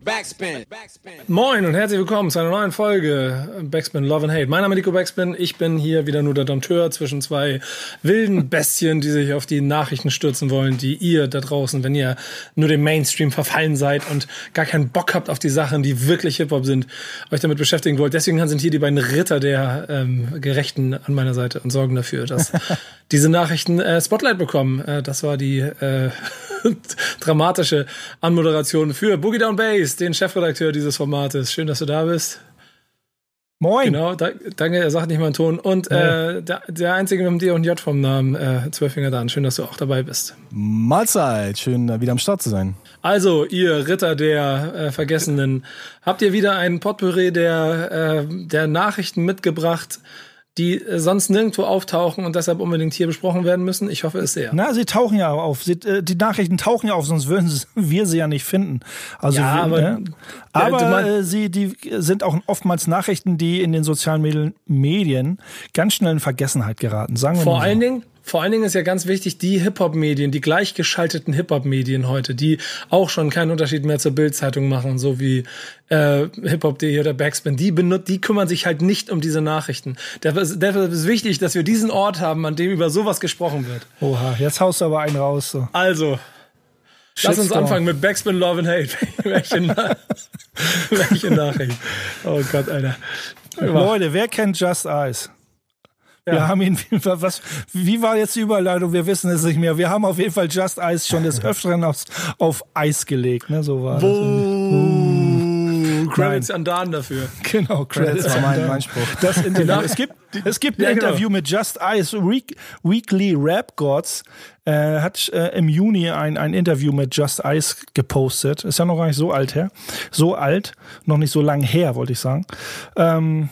Backspin. Moin und herzlich willkommen zu einer neuen Folge Backspin Love and Hate. Mein Name ist Nico Backspin. Ich bin hier wieder nur der Dompteur zwischen zwei wilden Bestien, die sich auf die Nachrichten stürzen wollen, die ihr da draußen, wenn ihr nur dem Mainstream verfallen seid und gar keinen Bock habt auf die Sachen, die wirklich Hip-Hop sind, euch damit beschäftigen wollt. Deswegen sind hier die beiden Ritter der ähm, Gerechten an meiner Seite und sorgen dafür, dass diese Nachrichten äh, Spotlight bekommen. Äh, das war die äh, dramatische Anmoderation für Boogie Down Bass, den Chefredakteur dieses Formates. Schön, dass du da bist. Moin. Genau, da, danke, er sagt nicht mal einen Ton. Und äh, der, der Einzige mit dem D und J vom Namen, äh, Zwölffinger Dan. Schön, dass du auch dabei bist. Mahlzeit, schön wieder am Start zu sein. Also, ihr Ritter der äh, Vergessenen, habt ihr wieder ein Potpourri der, äh, der Nachrichten mitgebracht, die äh, sonst nirgendwo auftauchen und deshalb unbedingt hier besprochen werden müssen. Ich hoffe es sehr. Na, sie tauchen ja auf. Sie, äh, die Nachrichten tauchen ja auf, sonst würden wir sie ja nicht finden. Also, ja, aber, ne? aber äh, sie, die sind auch oftmals Nachrichten, die in den sozialen Medien ganz schnell in Vergessenheit geraten. Sagen wir Vor allen Dingen, vor allen Dingen ist ja ganz wichtig, die Hip-Hop-Medien, die gleichgeschalteten Hip-Hop-Medien heute, die auch schon keinen Unterschied mehr zur Bild-Zeitung machen, so wie äh, Hip-Hop.de oder Backspin, die, benut die kümmern sich halt nicht um diese Nachrichten. Deshalb ist wichtig, dass wir diesen Ort haben, an dem über sowas gesprochen wird. Oha, jetzt haust du aber einen raus. So. Also, Lass uns anfangen mit Backspin Love and Hate. welche, Na welche Nachricht? Oh Gott, Alter. Leute, wer kennt Just Eyes? Ja. Wir haben ihn, was, wie war jetzt die Überleitung? Wir wissen es nicht mehr. Wir haben auf jeden Fall Just Ice schon des Öfteren aufs, auf Eis gelegt, ne? So war Wo das. Credits an Dan dafür. Genau, Credits war mein, mein Spruch. Das Interview. es gibt, es gibt ein ja, genau. Interview mit Just Ice. Week, Weekly Rap Gods äh, hat äh, im Juni ein, ein Interview mit Just Ice gepostet. Ist ja noch gar nicht so alt her. So alt, noch nicht so lang her, wollte ich sagen. Ähm,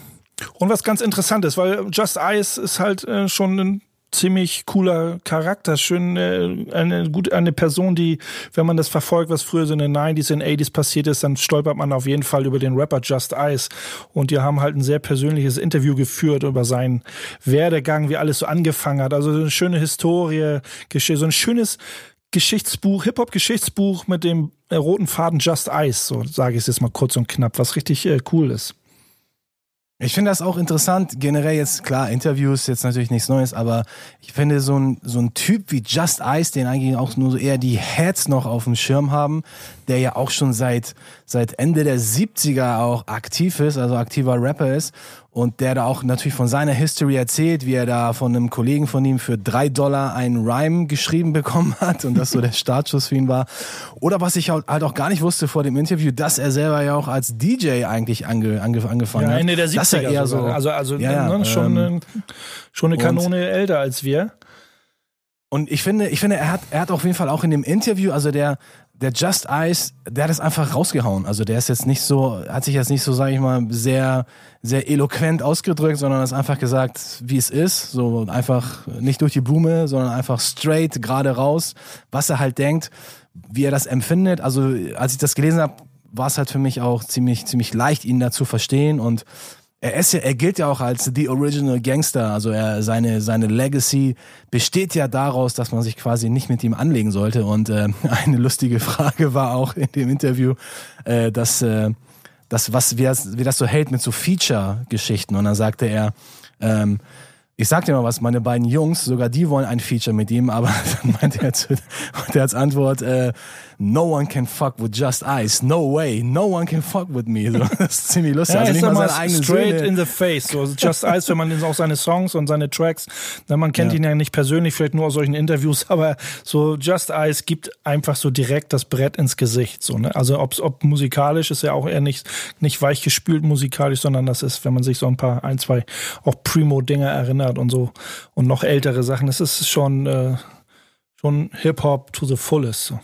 und was ganz interessant ist, weil Just Ice ist halt äh, schon ein ziemlich cooler Charakter, schön äh, eine gut eine Person, die, wenn man das verfolgt, was früher so in den 90s und 80s passiert ist, dann stolpert man auf jeden Fall über den Rapper Just Ice und die haben halt ein sehr persönliches Interview geführt über seinen Werdegang, wie alles so angefangen hat. Also eine schöne Historie, so ein schönes Geschichtsbuch, Hip-Hop-Geschichtsbuch mit dem äh, roten Faden Just Ice, so sage ich es jetzt mal kurz und knapp, was richtig äh, cool ist. Ich finde das auch interessant, generell jetzt, klar, Interviews jetzt natürlich nichts Neues, aber ich finde so ein, so ein Typ wie Just Ice, den eigentlich auch nur so eher die Heads noch auf dem Schirm haben, der ja auch schon seit, seit Ende der 70er auch aktiv ist, also aktiver Rapper ist und der da auch natürlich von seiner History erzählt, wie er da von einem Kollegen von ihm für drei Dollar einen Rhyme geschrieben bekommen hat und das so der Startschuss für ihn war. Oder was ich halt auch gar nicht wusste vor dem Interview, dass er selber ja auch als DJ eigentlich ange, ange, angefangen ja, hat. Ende der 70er dass er eher so, also, also ja, ne, schon, ähm, schon eine Kanone älter als wir. Und ich finde, ich finde, er hat, er hat auf jeden Fall auch in dem Interview, also der, der Just Ice, der hat es einfach rausgehauen. Also der ist jetzt nicht so, hat sich jetzt nicht so, sage ich mal, sehr, sehr eloquent ausgedrückt, sondern hat einfach gesagt, wie es ist. So einfach nicht durch die Blume, sondern einfach straight, gerade raus, was er halt denkt, wie er das empfindet. Also als ich das gelesen habe, war es halt für mich auch ziemlich, ziemlich leicht, ihn da zu verstehen und er ist ja, er gilt ja auch als the original Gangster. Also er, seine, seine Legacy besteht ja daraus, dass man sich quasi nicht mit ihm anlegen sollte. Und äh, eine lustige Frage war auch in dem Interview, äh, dass, äh, dass was, wie das, wie das so hält mit so Feature-Geschichten. Und dann sagte er, ähm, ich sag dir mal was, meine beiden Jungs, sogar die wollen ein Feature mit ihm, aber dann meinte er, zu, der als Antwort, äh, no one can fuck with just ice, no way, no one can fuck with me. So, das ist ziemlich lustig. Ja, also nicht mal seine eigene straight Söhne. in the face. So, just ice, wenn man auch seine Songs und seine Tracks, man kennt ja. ihn ja nicht persönlich, vielleicht nur aus solchen Interviews, aber so Just Ice gibt einfach so direkt das Brett ins Gesicht. So, ne? Also ob's, ob musikalisch ist ja auch eher nicht, nicht weich gespült musikalisch, sondern das ist, wenn man sich so ein paar, ein, zwei auch Primo-Dinger erinnert und so und noch ältere Sachen, das ist schon, äh, schon Hip-Hop to the fullest. So.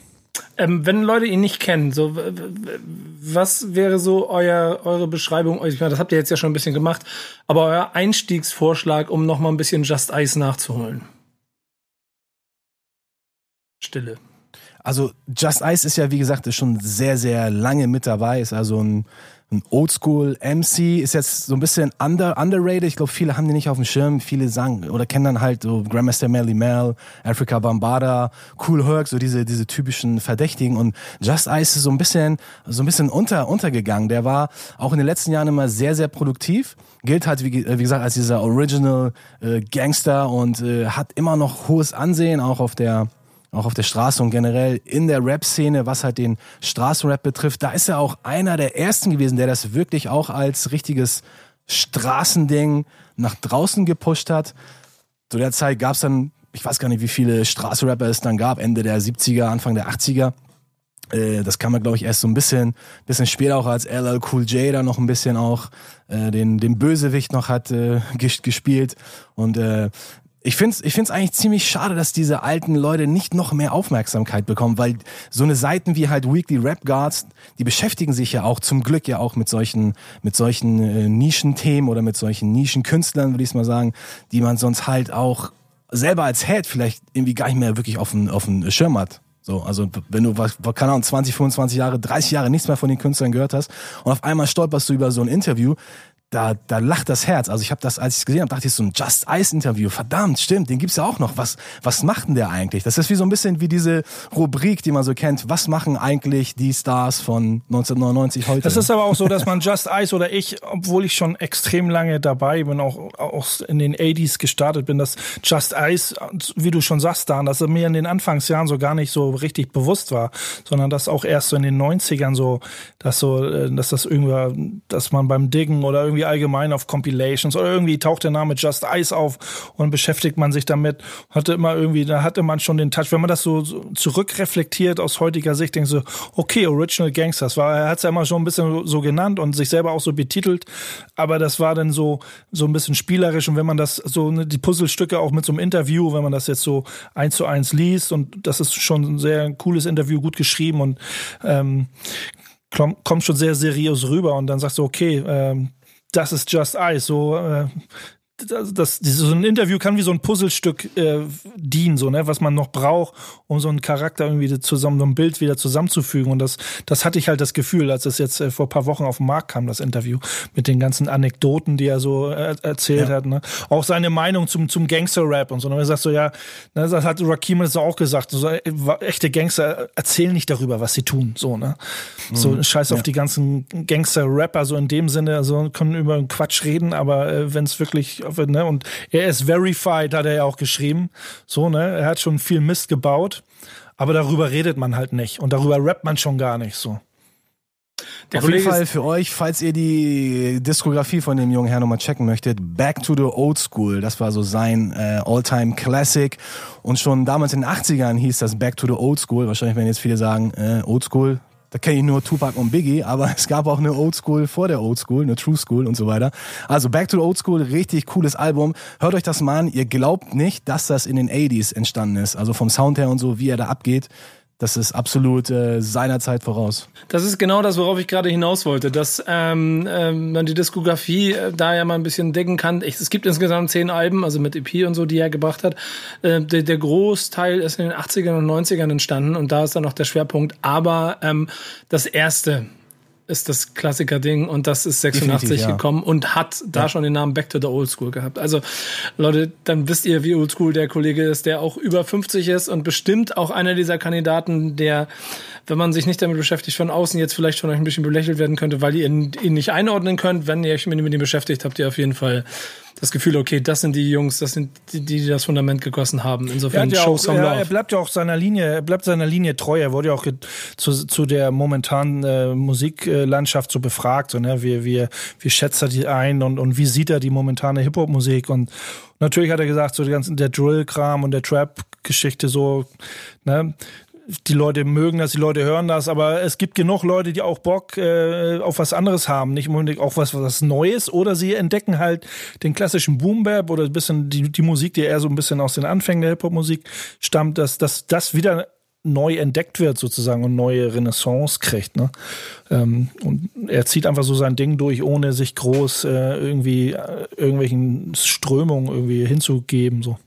Ähm, wenn Leute ihn nicht kennen, so was wäre so euer eure Beschreibung? Ich meine, das habt ihr jetzt ja schon ein bisschen gemacht, aber euer Einstiegsvorschlag, um noch mal ein bisschen Just Ice nachzuholen. Stille. Also Just Ice ist ja, wie gesagt, ist schon sehr, sehr lange mit dabei, ist also ein ein Oldschool MC ist jetzt so ein bisschen under, underrated. Ich glaube, viele haben den nicht auf dem Schirm. Viele sagen oder kennen dann halt so Grandmaster Melly Mel, Africa Bambada, Cool Herc, so diese, diese typischen Verdächtigen. Und Just Ice ist so ein bisschen, so ein bisschen unter, untergegangen. Der war auch in den letzten Jahren immer sehr, sehr produktiv. Gilt halt, wie, wie gesagt, als dieser Original äh, Gangster und äh, hat immer noch hohes Ansehen, auch auf der auch auf der Straße und generell in der Rap-Szene, was halt den Straßenrap betrifft, da ist er auch einer der ersten gewesen, der das wirklich auch als richtiges Straßending nach draußen gepusht hat. Zu der Zeit gab es dann, ich weiß gar nicht, wie viele Straßenrapper es dann gab, Ende der 70er, Anfang der 80er. Äh, das kam man, glaube ich, erst so ein bisschen, bisschen später auch als LL Cool J da noch ein bisschen auch äh, den, den Bösewicht noch hat äh, gespielt. Und äh, ich finde es ich find's eigentlich ziemlich schade, dass diese alten Leute nicht noch mehr Aufmerksamkeit bekommen, weil so eine Seiten wie halt Weekly Rap Guards, die beschäftigen sich ja auch zum Glück ja auch mit solchen, mit solchen äh, Nischenthemen oder mit solchen Nischenkünstlern, würde ich mal sagen, die man sonst halt auch selber als Head vielleicht irgendwie gar nicht mehr wirklich auf dem auf den Schirm hat. So, also wenn du, was, keine Ahnung, 20, 25 Jahre, 30 Jahre nichts mehr von den Künstlern gehört hast und auf einmal stolperst du über so ein Interview, da, da lacht das Herz. Also ich habe das, als ich es gesehen habe, dachte ich so ein Just Ice Interview. Verdammt, stimmt, den gibt's ja auch noch. Was, was macht denn der eigentlich? Das ist wie so ein bisschen wie diese Rubrik, die man so kennt. Was machen eigentlich die Stars von 1999 heute? Das ist aber auch so, dass man Just Ice oder ich, obwohl ich schon extrem lange dabei bin, auch, auch in den 80s gestartet bin, dass Just Ice, wie du schon sagst, Dan, dass er mir in den Anfangsjahren so gar nicht so richtig bewusst war, sondern dass auch erst so in den 90ern so, dass so, äh, dass das irgendwie, dass man beim Diggen oder irgendwie irgendwie allgemein auf Compilations oder irgendwie taucht der Name Just Ice auf und beschäftigt man sich damit. Hatte immer irgendwie, da hatte man schon den Touch. Wenn man das so, zurückreflektiert aus heutiger Sicht, denkt so, okay, Original Gangsters war, er hat es ja immer schon ein bisschen so genannt und sich selber auch so betitelt, aber das war dann so, so ein bisschen spielerisch und wenn man das so, ne, die Puzzlestücke auch mit so einem Interview, wenn man das jetzt so eins zu eins liest und das ist schon ein sehr cooles Interview, gut geschrieben und ähm, kommt schon sehr seriös rüber und dann sagst du, okay, ähm, das ist Just Ice. So, äh, das, das, so ein Interview kann wie so ein Puzzlestück äh, dienen, so, ne, was man noch braucht, um so einen Charakter irgendwie zusammen, so ein Bild wieder zusammenzufügen. Und das, das hatte ich halt das Gefühl, als es jetzt äh, vor paar Wochen auf den Markt kam, das Interview, mit den ganzen Anekdoten, die er so äh, erzählt ja. hat, ne? Auch seine Meinung zum, zum Gangster-Rap und so. Und er sagt so, ja, ne, das hat Rakim das auch gesagt, so, äh, echte Gangster erzählen nicht darüber, was sie tun, so, ne. Mhm. So, scheiß auf ja. die ganzen Gangster-Rapper, so in dem Sinne, also können über Quatsch reden, aber äh, wenn es wirklich ne? Und er ist verified, hat er ja auch geschrieben. So, ne? Er hat schon viel Mist gebaut. Aber darüber redet man halt nicht. Und darüber rappt man schon gar nicht so. Der Auf jeden Fall für euch, falls ihr die Diskografie von dem jungen Herrn nochmal checken möchtet, Back to the Old School, das war so sein äh, All-Time Classic. Und schon damals in den 80ern hieß das Back to the Old School. Wahrscheinlich werden jetzt viele sagen, äh, Old School, da kenne ich nur Tupac und Biggie, aber es gab auch eine Old School vor der Old School, eine True School und so weiter. Also Back to the Old School, richtig cooles Album. Hört euch das mal an. Ihr glaubt nicht, dass das in den 80s entstanden ist. Also vom Sound her und so, wie er da abgeht das ist absolut äh, seiner Zeit voraus. Das ist genau das, worauf ich gerade hinaus wollte, dass ähm, ähm, man die Diskografie äh, da ja mal ein bisschen decken kann. Ich, es gibt insgesamt zehn Alben, also mit EP und so, die er gebracht hat. Äh, der, der Großteil ist in den 80ern und 90ern entstanden und da ist dann noch der Schwerpunkt. Aber ähm, das erste, ist das Klassiker-Ding und das ist 86 ja. gekommen und hat da ja. schon den Namen Back to the Old School gehabt. Also Leute, dann wisst ihr, wie oldschool der Kollege ist, der auch über 50 ist und bestimmt auch einer dieser Kandidaten, der, wenn man sich nicht damit beschäftigt, von außen jetzt vielleicht von euch ein bisschen belächelt werden könnte, weil ihr ihn, ihn nicht einordnen könnt. Wenn ihr euch mit ihm beschäftigt, habt ihr auf jeden Fall das Gefühl, okay, das sind die Jungs, das sind die, die das Fundament gegossen haben. Insofern ja show some love. Er bleibt ja auch seiner Linie, er bleibt seiner Linie treu. Er wurde ja auch zu, zu der momentanen äh, Musiklandschaft so befragt. So, ne? wie, wie, wie schätzt er die ein und, und wie sieht er die momentane Hip-Hop-Musik? Und natürlich hat er gesagt, so die ganzen, der Drill-Kram und der Trap-Geschichte so, ne? Die Leute mögen das, die Leute hören das, aber es gibt genug Leute, die auch Bock äh, auf was anderes haben, nicht unbedingt auch was, was Neues, oder sie entdecken halt den klassischen Boom Bap oder ein bisschen die, die Musik, die eher so ein bisschen aus den Anfängen der Hip-Hop-Musik stammt, dass, dass das wieder neu entdeckt wird sozusagen und neue Renaissance kriegt. Ne? Ähm, und er zieht einfach so sein Ding durch, ohne sich groß äh, irgendwie äh, irgendwelchen Strömungen irgendwie hinzugeben. So.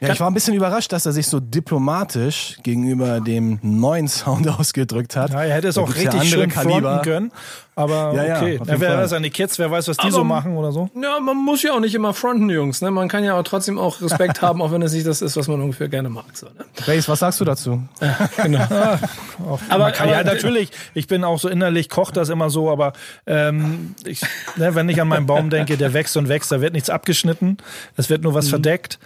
Ja, ich war ein bisschen überrascht, dass er sich so diplomatisch gegenüber dem neuen Sound ausgedrückt hat. Ja, er hätte es auch richtig ja schön fronten können. Aber ja, okay, ja, wer weiß seine Kids, wer weiß, was die aber, so machen oder so. Ja, man muss ja auch nicht immer fronten, Jungs. Ne? Man kann ja auch trotzdem auch Respekt haben, auch wenn es nicht das ist, was man ungefähr gerne mag. So, ne? Base, was sagst du dazu? Ja, genau. aber, kann, aber ja, natürlich, ich bin auch so innerlich, kocht das immer so, aber ähm, ich, ne, wenn ich an meinen Baum denke, der wächst und wächst, da wird nichts abgeschnitten, es wird nur was mhm. verdeckt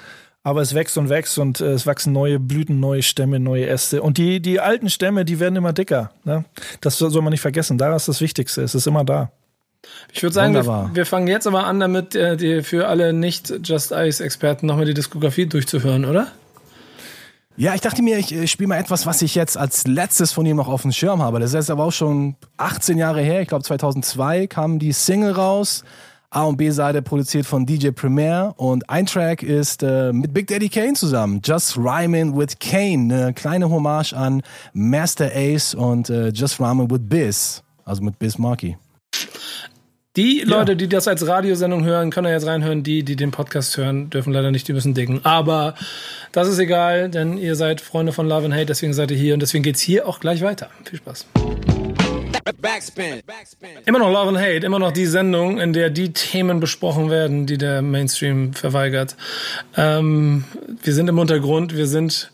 aber es wächst und wächst und äh, es wachsen neue Blüten, neue Stämme, neue Äste. Und die, die alten Stämme, die werden immer dicker. Ne? Das soll man nicht vergessen. Da ist das Wichtigste. Es ist immer da. Ich würde sagen, wir, wir, fangen jetzt aber an, damit äh, die, für alle nicht Just Ice-Experten nochmal die Diskografie durchzuhören, oder? Ja, ich dachte mir, ich äh, spiele mal etwas, was ich jetzt als letztes von ihm noch auf dem Schirm habe. Das ist jetzt aber auch schon 18 Jahre her. Ich glaube, 2002 kam die Single raus. A- und B-Seite produziert von DJ Premier und ein Track ist äh, mit Big Daddy Kane zusammen. Just Rhyming with Kane. Eine kleine Hommage an Master Ace und äh, Just Rhyming with Biz. Also mit Biz Markie. Die Leute, die das als Radiosendung hören, können ja jetzt reinhören. Die, die den Podcast hören, dürfen leider nicht, die müssen dicken. Aber das ist egal, denn ihr seid Freunde von Love and Hate, deswegen seid ihr hier und deswegen geht's hier auch gleich weiter. Viel Spaß. Backspin. Immer noch Love and Hate, immer noch die Sendung, in der die Themen besprochen werden, die der Mainstream verweigert. Ähm, wir sind im Untergrund, wir sind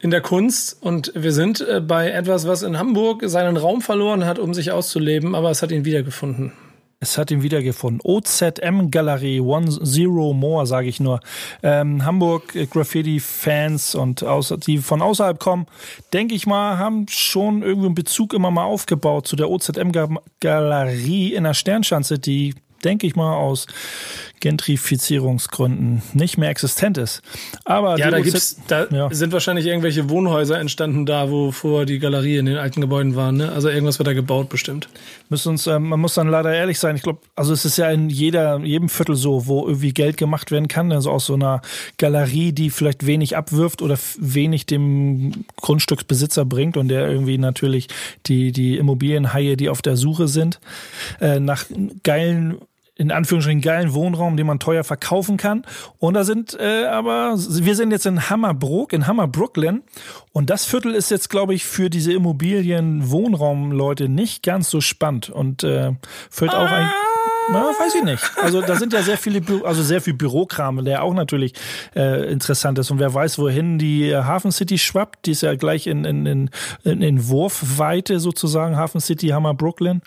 in der Kunst und wir sind äh, bei etwas, was in Hamburg seinen Raum verloren hat, um sich auszuleben, aber es hat ihn wiedergefunden. Es hat ihn wiedergefunden. OZM Galerie, One Zero More, sage ich nur. Ähm, Hamburg äh, Graffiti-Fans und außer, die von außerhalb kommen, denke ich mal, haben schon irgendwie einen Bezug immer mal aufgebaut zu der OZM Galerie in der Sternschanze, die denke ich mal, aus Gentrifizierungsgründen nicht mehr existent ist. Aber ja, da, gibt's, da ja. sind wahrscheinlich irgendwelche Wohnhäuser entstanden da, wo vorher die Galerie in den alten Gebäuden waren. Ne? Also irgendwas wird da gebaut bestimmt. Müssen uns, äh, man muss dann leider ehrlich sein. Ich glaube, also es ist ja in jeder, jedem Viertel so, wo irgendwie Geld gemacht werden kann. Also aus so einer Galerie, die vielleicht wenig abwirft oder wenig dem Grundstücksbesitzer bringt und der irgendwie natürlich die die Immobilienhaie, die auf der Suche sind äh, nach geilen in Anführungsstrichen geilen Wohnraum, den man teuer verkaufen kann. Und da sind äh, aber, wir sind jetzt in Hammerbrook, in Hammer Brooklyn. Und das Viertel ist jetzt, glaube ich, für diese Immobilien-Wohnraum-Leute nicht ganz so spannend und äh, füllt auch ein. Na, weiß ich nicht. Also da sind ja sehr viele, Bü also sehr viel Bürokram, der auch natürlich äh, interessant ist. Und wer weiß, wohin die Hafen City schwappt, die ist ja gleich in, in, in, in Wurfweite sozusagen, Hafen City, Hammer, Brooklyn.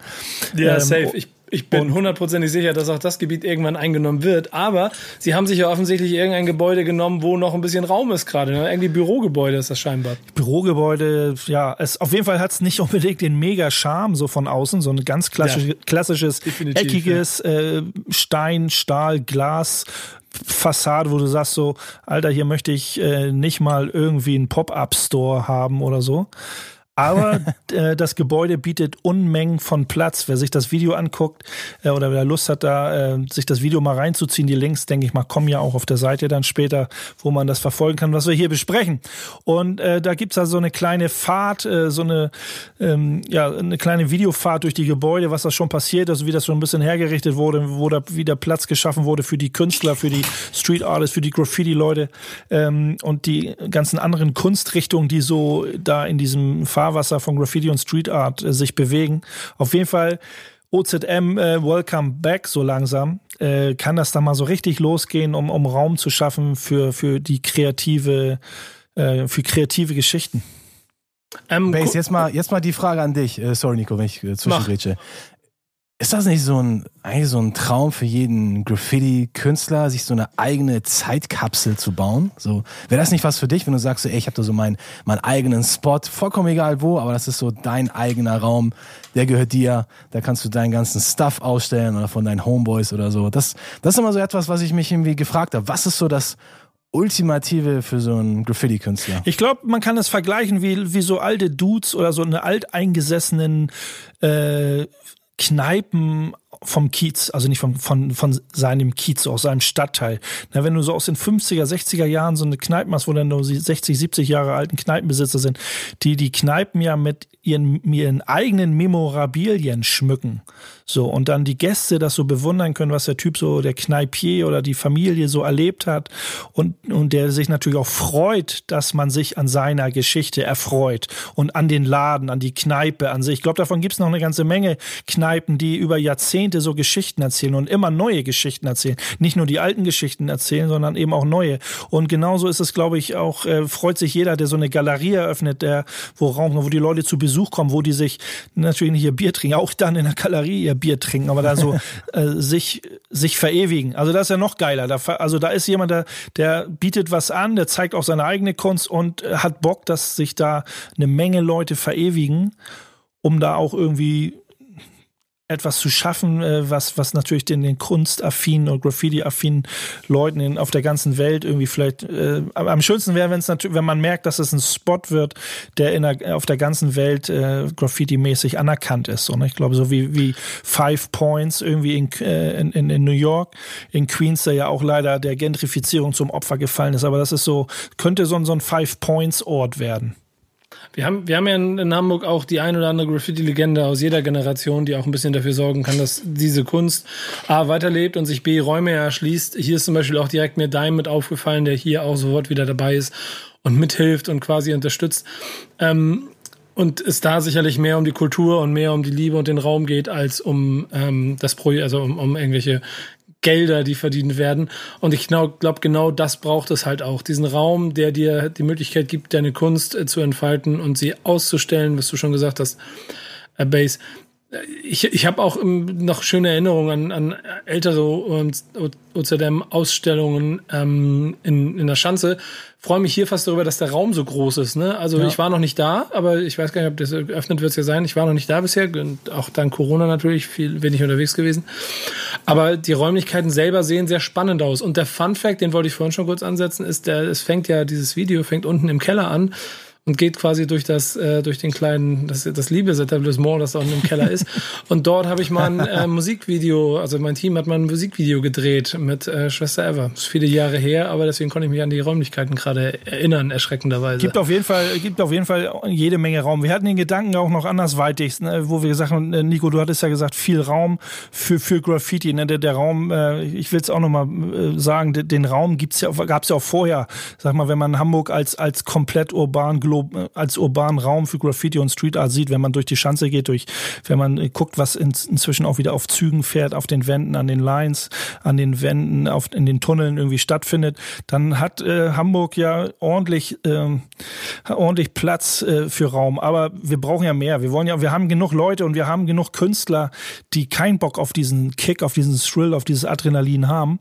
Ja, ähm, safe. Ich ich bin hundertprozentig sicher, dass auch das Gebiet irgendwann eingenommen wird. Aber sie haben sich ja offensichtlich irgendein Gebäude genommen, wo noch ein bisschen Raum ist gerade. Ne? Irgendwie Bürogebäude ist das scheinbar. Bürogebäude, ja. Es, auf jeden Fall hat es nicht unbedingt den mega Charme so von außen, so ein ganz klassisch, ja, klassisches, eckiges ja. äh, Stein, Stahl, Glas. Fassade, wo du sagst so, Alter, hier möchte ich äh, nicht mal irgendwie einen Pop-up-Store haben oder so. Aber äh, das Gebäude bietet Unmengen von Platz. Wer sich das Video anguckt äh, oder wer Lust hat, da äh, sich das Video mal reinzuziehen, die Links, denke ich mal, kommen ja auch auf der Seite dann später, wo man das verfolgen kann, was wir hier besprechen. Und äh, da gibt's also eine kleine Fahrt, äh, so eine, ähm, ja, eine kleine Videofahrt durch die Gebäude, was da schon passiert ist, wie das schon ein bisschen hergerichtet wurde, wo da wieder Platz geschaffen wurde für die Künstler, für die Street Artists, für die Graffiti-Leute ähm, und die ganzen anderen Kunstrichtungen, die so da in diesem Fahr Fahrwasser von Graffiti und Street Art äh, sich bewegen. Auf jeden Fall OZM äh, Welcome Back so langsam. Äh, kann das da mal so richtig losgehen, um, um Raum zu schaffen für, für die kreative, äh, für kreative Geschichten. Ähm, Base, jetzt mal, jetzt mal die Frage an dich. Äh, sorry, Nico, wenn ich äh, zwischengrätsche. Ist das nicht so ein, eigentlich so ein Traum für jeden Graffiti-Künstler, sich so eine eigene Zeitkapsel zu bauen? So, wäre das nicht was für dich, wenn du sagst, so, ey, ich habe da so meinen, meinen eigenen Spot, vollkommen egal wo, aber das ist so dein eigener Raum, der gehört dir, da kannst du deinen ganzen Stuff ausstellen oder von deinen Homeboys oder so. Das, das ist immer so etwas, was ich mich irgendwie gefragt habe. Was ist so das Ultimative für so einen Graffiti-Künstler. Ich glaube, man kann es vergleichen wie, wie so alte Dudes oder so eine alteingesessenen äh, Kneipen vom Kiez, also nicht vom, von, von seinem Kiez, aus seinem Stadtteil. Na, wenn du so aus den 50er, 60er Jahren so eine Kneipe machst, wo dann nur 60, 70 Jahre alten Kneipenbesitzer sind, die die Kneipen ja mit ihren, ihren eigenen Memorabilien schmücken. So, und dann die Gäste das so bewundern können, was der Typ so, der Kneipier oder die Familie so erlebt hat. Und, und der sich natürlich auch freut, dass man sich an seiner Geschichte erfreut und an den Laden, an die Kneipe an sich. Ich glaube, davon gibt es noch eine ganze Menge Kneipen, die über Jahrzehnte so Geschichten erzählen und immer neue Geschichten erzählen. Nicht nur die alten Geschichten erzählen, sondern eben auch neue. Und genauso ist es, glaube ich, auch, äh, freut sich jeder, der so eine Galerie eröffnet, der, wo Raum, wo die Leute zu Besuch kommen, wo die sich natürlich nicht ihr Bier trinken, auch dann in der Galerie ihr Bier trinken, aber da so äh, sich, sich verewigen. Also das ist ja noch geiler. Da, also da ist jemand, der, der bietet was an, der zeigt auch seine eigene Kunst und äh, hat Bock, dass sich da eine Menge Leute verewigen, um da auch irgendwie etwas zu schaffen, äh, was, was natürlich den, den kunstaffinen oder Graffiti-affinen Leuten in, auf der ganzen Welt irgendwie vielleicht äh, am schönsten wäre, wenn es natürlich, wenn man merkt, dass es ein Spot wird, der, in der auf der ganzen Welt äh, Graffiti-mäßig anerkannt ist. Und ich glaube, so wie, wie Five Points irgendwie in, äh, in, in, in New York, in Queens, der ja auch leider der Gentrifizierung zum Opfer gefallen ist. Aber das ist so, könnte so, so ein Five Points Ort werden. Wir haben, wir haben ja in, Hamburg auch die ein oder andere Graffiti-Legende aus jeder Generation, die auch ein bisschen dafür sorgen kann, dass diese Kunst A weiterlebt und sich B Räume erschließt. Hier ist zum Beispiel auch direkt mir Dime mit aufgefallen, der hier auch sofort wieder dabei ist und mithilft und quasi unterstützt. Ähm, und es da sicherlich mehr um die Kultur und mehr um die Liebe und den Raum geht, als um ähm, das Projekt, also um, um irgendwelche Gelder, die verdient werden. Und ich genau, glaube, genau das braucht es halt auch. Diesen Raum, der dir die Möglichkeit gibt, deine Kunst äh, zu entfalten und sie auszustellen, was du schon gesagt hast, äh, Base. Ich, ich habe auch noch schöne Erinnerungen an, an ältere OZM-Ausstellungen ähm, in, in der Schanze, freue mich hier fast darüber, dass der Raum so groß ist. Ne? Also ja. ich war noch nicht da, aber ich weiß gar nicht, ob das geöffnet wird es ja sein. Ich war noch nicht da bisher und auch dank Corona natürlich viel wenig unterwegs gewesen. Aber die Räumlichkeiten selber sehen sehr spannend aus. Und der Fun Fact, den wollte ich vorhin schon kurz ansetzen, ist, der, es fängt ja, dieses Video fängt unten im Keller an und geht quasi durch das, äh, durch den kleinen, das, das Liebesetablissement, das da unten im Keller ist. Und dort habe ich mal ein äh, Musikvideo, also mein Team hat mal ein Musikvideo gedreht mit äh, Schwester Eva. Das ist viele Jahre her, aber deswegen konnte ich mich an die Räumlichkeiten gerade erinnern, erschreckenderweise. Gibt auf jeden Fall, gibt auf jeden Fall jede Menge Raum. Wir hatten den Gedanken auch noch andersweitig, ne, wo wir gesagt haben, äh, Nico, du hattest ja gesagt, viel Raum für, für Graffiti. Ne? Der, der Raum, äh, ich will es auch nochmal äh, sagen, den, den Raum gibt's ja, gab's ja auch vorher. Sag mal, wenn man Hamburg als, als komplett urban als urbanen Raum für Graffiti und Street Art sieht, wenn man durch die Schanze geht, durch, wenn man guckt, was in, inzwischen auch wieder auf Zügen fährt, auf den Wänden, an den Lines, an den Wänden, auf, in den Tunneln irgendwie stattfindet, dann hat äh, Hamburg ja ordentlich, äh, ordentlich Platz äh, für Raum. Aber wir brauchen ja mehr. Wir wollen ja, wir haben genug Leute und wir haben genug Künstler, die keinen Bock auf diesen Kick, auf diesen Thrill, auf dieses Adrenalin haben.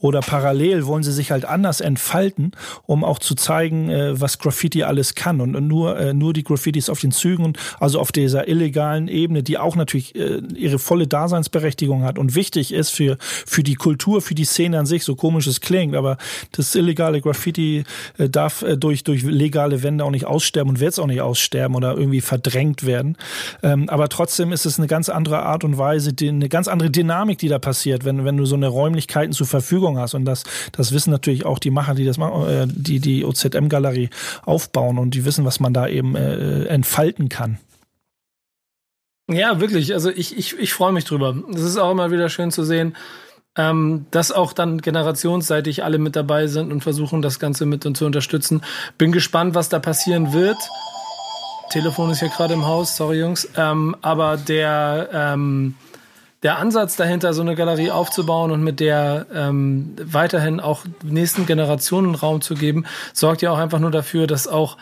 Oder parallel wollen sie sich halt anders entfalten, um auch zu zeigen, äh, was Graffiti alles kann kann und nur, äh, nur die Graffitis auf den Zügen, also auf dieser illegalen Ebene, die auch natürlich äh, ihre volle Daseinsberechtigung hat und wichtig ist für, für die Kultur, für die Szene an sich, so komisch es klingt, aber das illegale Graffiti äh, darf äh, durch, durch legale Wände auch nicht aussterben und wird es auch nicht aussterben oder irgendwie verdrängt werden. Ähm, aber trotzdem ist es eine ganz andere Art und Weise, die, eine ganz andere Dynamik, die da passiert, wenn, wenn du so eine Räumlichkeiten zur Verfügung hast. Und das, das wissen natürlich auch die Macher, die das machen, äh, die die OZM-Galerie aufbauen und die wissen, was man da eben äh, entfalten kann. Ja, wirklich. Also ich, ich, ich freue mich drüber. Es ist auch immer wieder schön zu sehen, ähm, dass auch dann generationsseitig alle mit dabei sind und versuchen, das Ganze mit und zu unterstützen. Bin gespannt, was da passieren wird. Telefon ist hier gerade im Haus, sorry Jungs. Ähm, aber der, ähm, der Ansatz dahinter, so eine Galerie aufzubauen und mit der ähm, weiterhin auch nächsten Generationen Raum zu geben, sorgt ja auch einfach nur dafür, dass auch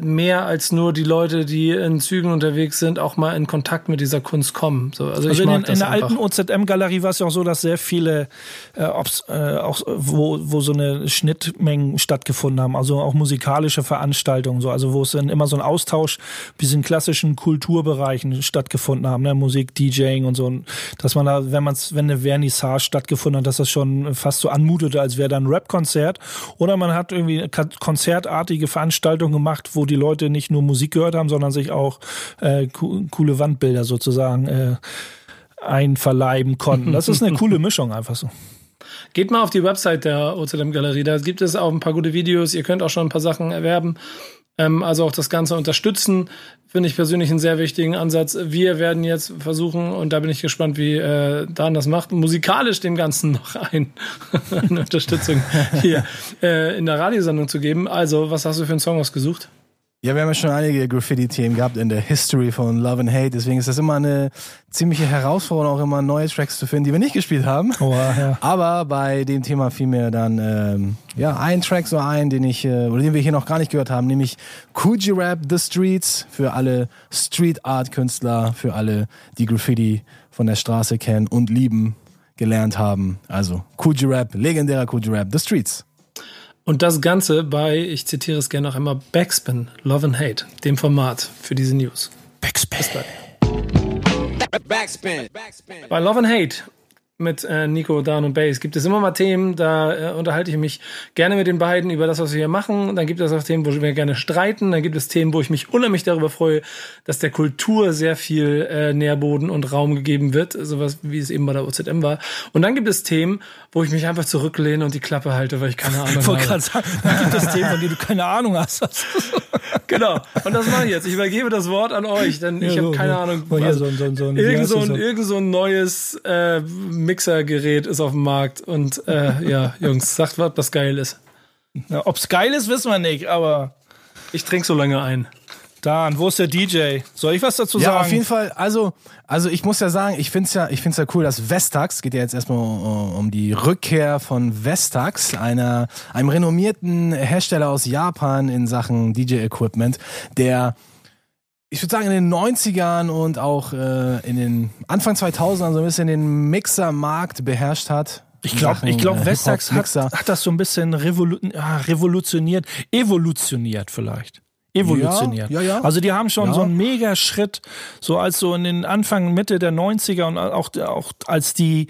mehr als nur die Leute, die in Zügen unterwegs sind, auch mal in Kontakt mit dieser Kunst kommen. So, also, also ich mag in, in der alten OZM-Galerie war es ja auch so, dass sehr viele, äh, ob's, äh, auch wo, wo so eine Schnittmengen stattgefunden haben, also auch musikalische Veranstaltungen, so, also wo es dann immer so ein Austausch bisschen klassischen Kulturbereichen stattgefunden haben, ne? Musik, DJing und so, dass man da, wenn man wenn eine Vernissage stattgefunden hat, dass das schon fast so anmutete, als wäre da ein Rap-Konzert, oder man hat irgendwie konzertartige Veranstaltungen gemacht, wo die Leute nicht nur Musik gehört haben, sondern sich auch äh, co coole Wandbilder sozusagen äh, einverleiben konnten. Das ist eine coole Mischung einfach so. Geht mal auf die Website der OZM Galerie, da gibt es auch ein paar gute Videos. Ihr könnt auch schon ein paar Sachen erwerben. Ähm, also auch das Ganze unterstützen, finde ich persönlich einen sehr wichtigen Ansatz. Wir werden jetzt versuchen, und da bin ich gespannt, wie äh, Dan das macht, musikalisch dem Ganzen noch ein, eine Unterstützung hier äh, in der Radiosendung zu geben. Also, was hast du für einen Song ausgesucht? Ja, wir haben ja schon einige Graffiti-Themen gehabt in der History von Love and Hate, deswegen ist das immer eine ziemliche Herausforderung, auch immer neue Tracks zu finden, die wir nicht gespielt haben. Oh, ja. Aber bei dem Thema fiel mir dann ähm, ja ein Track so ein, den ich äh, oder den wir hier noch gar nicht gehört haben, nämlich Coogee Rap The Streets für alle Street Art Künstler, für alle, die Graffiti von der Straße kennen und lieben gelernt haben. Also Coogee Rap, legendärer Coogee Rap The Streets. Und das Ganze bei, ich zitiere es gerne noch einmal, Backspin, Love and Hate, dem Format für diese News. Backspin. Backspin. Bei Love and Hate mit äh, Nico, Dan und Bass gibt es immer mal Themen, da äh, unterhalte ich mich gerne mit den beiden über das, was wir hier machen. Dann gibt es auch Themen, wo wir gerne streiten. Dann gibt es Themen, wo ich mich unheimlich darüber freue, dass der Kultur sehr viel äh, Nährboden und Raum gegeben wird, sowas wie es eben bei der OZM war. Und dann gibt es Themen, wo ich mich einfach zurücklehne und die Klappe halte, weil ich keine Ahnung habe. Gerade sagen, dann gibt es Themen, von denen du keine Ahnung hast. genau. Und das mache ich jetzt. Ich übergebe das Wort an euch, denn ja, ich habe keine so, Ahnung. Was, so, so, so, irgend, so ein, irgend so ein neues äh, Mixergerät ist auf dem Markt. Und äh, ja, Jungs, sagt, ob das geil ist. Ja, ob's geil ist, wissen wir nicht, aber. Ich trinke so lange ein. Dan, wo ist der DJ? Soll ich was dazu sagen? Ja, auf jeden Fall. Also, also ich muss ja sagen, ich find's ja, ich find's ja cool, dass Vestax, geht ja jetzt erstmal um, um die Rückkehr von Vestax, einer, einem renommierten Hersteller aus Japan in Sachen DJ-Equipment, der ich würde sagen, in den 90ern und auch äh, in den Anfang 2000ern so ein bisschen den Mixer-Markt beherrscht hat. Ich glaube, ich glaube, äh, Vestax hat, hat das so ein bisschen revolu ah, revolutioniert, evolutioniert vielleicht evolutioniert. Ja, ja, ja. Also die haben schon so einen Mega-Schritt, so als so in den Anfang, Mitte der 90er und auch, auch als die,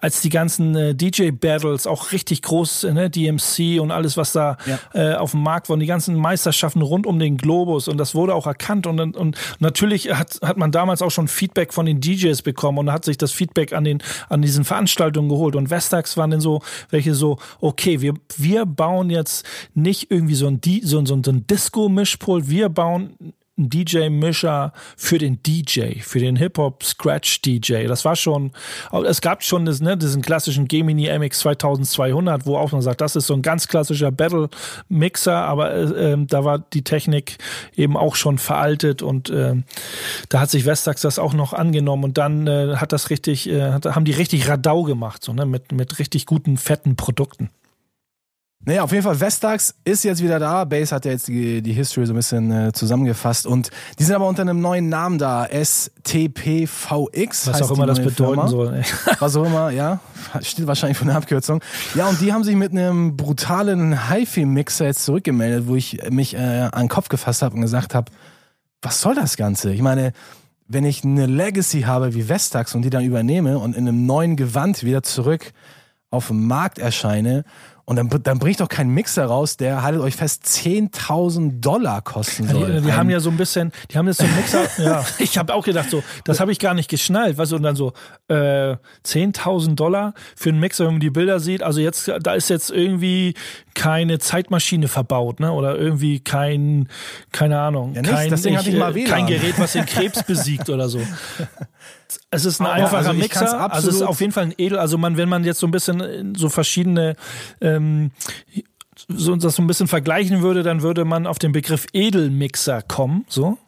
als die ganzen äh, DJ-Battles auch richtig groß, ne, DMC und alles, was da äh, auf dem Markt war, und die ganzen Meisterschaften rund um den Globus und das wurde auch erkannt und, und natürlich hat, hat man damals auch schon Feedback von den DJs bekommen und hat sich das Feedback an den, an diesen Veranstaltungen geholt und Vestax waren dann so, welche so, okay, wir, wir bauen jetzt nicht irgendwie so ein, so, so, so ein Disco-Mischpult, wir bauen ein DJ-Mischer für den DJ, für den Hip-Hop-Scratch-DJ. Das war schon, es gab schon das, ne, diesen klassischen Gemini MX 2200, wo auch man sagt, das ist so ein ganz klassischer Battle-Mixer, aber äh, ähm, da war die Technik eben auch schon veraltet und äh, da hat sich Vestax das auch noch angenommen und dann äh, hat das richtig, äh, hat, haben die richtig Radau gemacht, so, ne, mit, mit richtig guten, fetten Produkten. Naja, auf jeden Fall, Vestax ist jetzt wieder da. Base hat ja jetzt die, die History so ein bisschen äh, zusammengefasst und die sind aber unter einem neuen Namen da. STPVX. Was auch immer das bedeuten Firma. soll. Ey. Was auch immer, ja. Steht wahrscheinlich von der Abkürzung. Ja, und die haben sich mit einem brutalen HiFi-Mixer jetzt zurückgemeldet, wo ich mich äh, an den Kopf gefasst habe und gesagt habe, was soll das Ganze? Ich meine, wenn ich eine Legacy habe wie Vestax und die dann übernehme und in einem neuen Gewand wieder zurück auf dem Markt erscheine und dann, dann bringt doch kein Mixer raus, der haltet euch fest 10.000 Dollar kosten soll. Ja, die, die haben ja so ein bisschen, die haben jetzt so einen Mixer. ja, ich habe auch gedacht so, das habe ich gar nicht geschnallt, weißt du, und dann so äh, 10.000 Dollar für einen Mixer, wenn man die Bilder sieht. Also jetzt, da ist jetzt irgendwie keine Zeitmaschine verbaut, ne? Oder irgendwie kein, keine Ahnung, ja, kein, ich, äh, kein Gerät, was den Krebs besiegt oder so. Es ist ein einfacher also Mixer, also es ist auf jeden Fall ein Edel. Also man, wenn man jetzt so ein bisschen so verschiedene ähm, so das so ein bisschen vergleichen würde, dann würde man auf den Begriff Edelmixer kommen, so.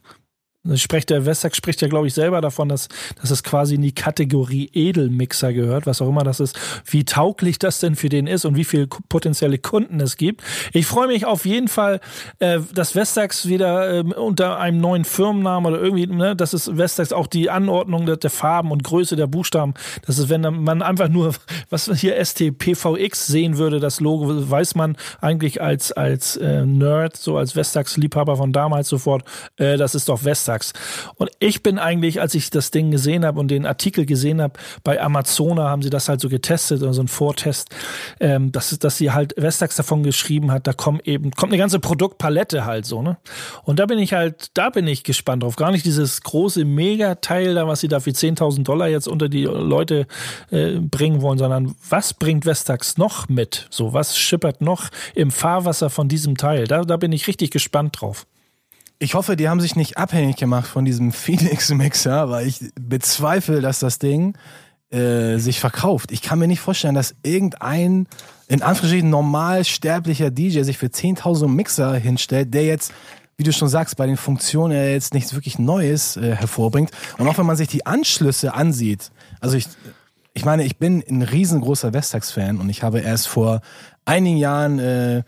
Spricht der Westack spricht ja, glaube ich, selber davon, dass, dass es quasi in die Kategorie Edelmixer gehört, was auch immer das ist. Wie tauglich das denn für den ist und wie viele potenzielle Kunden es gibt. Ich freue mich auf jeden Fall, äh, dass Vestax wieder äh, unter einem neuen Firmennamen oder irgendwie, ne, das ist Vestax auch die Anordnung der, der Farben und Größe der Buchstaben. Das ist, wenn man einfach nur, was hier STPVX sehen würde, das Logo, weiß man eigentlich als, als äh, Nerd, so als Vestax-Liebhaber von damals sofort, äh, das ist doch Vestax. Vestax. Und ich bin eigentlich, als ich das Ding gesehen habe und den Artikel gesehen habe, bei Amazona haben sie das halt so getestet, oder so ein Vortest, ähm, dass, dass sie halt Vestax davon geschrieben hat, da kommt eben, kommt eine ganze Produktpalette halt so, ne? Und da bin ich halt, da bin ich gespannt drauf. Gar nicht dieses große Megateil da, was sie da für 10.000 Dollar jetzt unter die Leute äh, bringen wollen, sondern was bringt Vestax noch mit? So, was schippert noch im Fahrwasser von diesem Teil? Da, da bin ich richtig gespannt drauf. Ich hoffe, die haben sich nicht abhängig gemacht von diesem Phoenix-Mixer, weil ich bezweifle, dass das Ding äh, sich verkauft. Ich kann mir nicht vorstellen, dass irgendein in Anführungsstrichen normal sterblicher DJ sich für 10.000 Mixer hinstellt, der jetzt wie du schon sagst, bei den Funktionen er jetzt nichts wirklich Neues äh, hervorbringt. Und auch wenn man sich die Anschlüsse ansieht, also ich, ich meine, ich bin ein riesengroßer Vestax-Fan und ich habe erst vor einigen Jahren äh,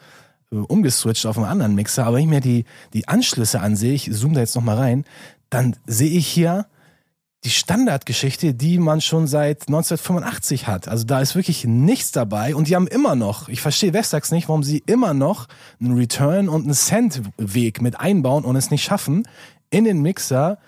umgeswitcht auf einen anderen Mixer, aber wenn ich mir die, die Anschlüsse ansehe, ich zoome da jetzt nochmal rein, dann sehe ich hier die Standardgeschichte, die man schon seit 1985 hat. Also da ist wirklich nichts dabei und die haben immer noch, ich verstehe Vestax nicht, warum sie immer noch einen Return und einen Send-Weg mit einbauen und es nicht schaffen, in den Mixer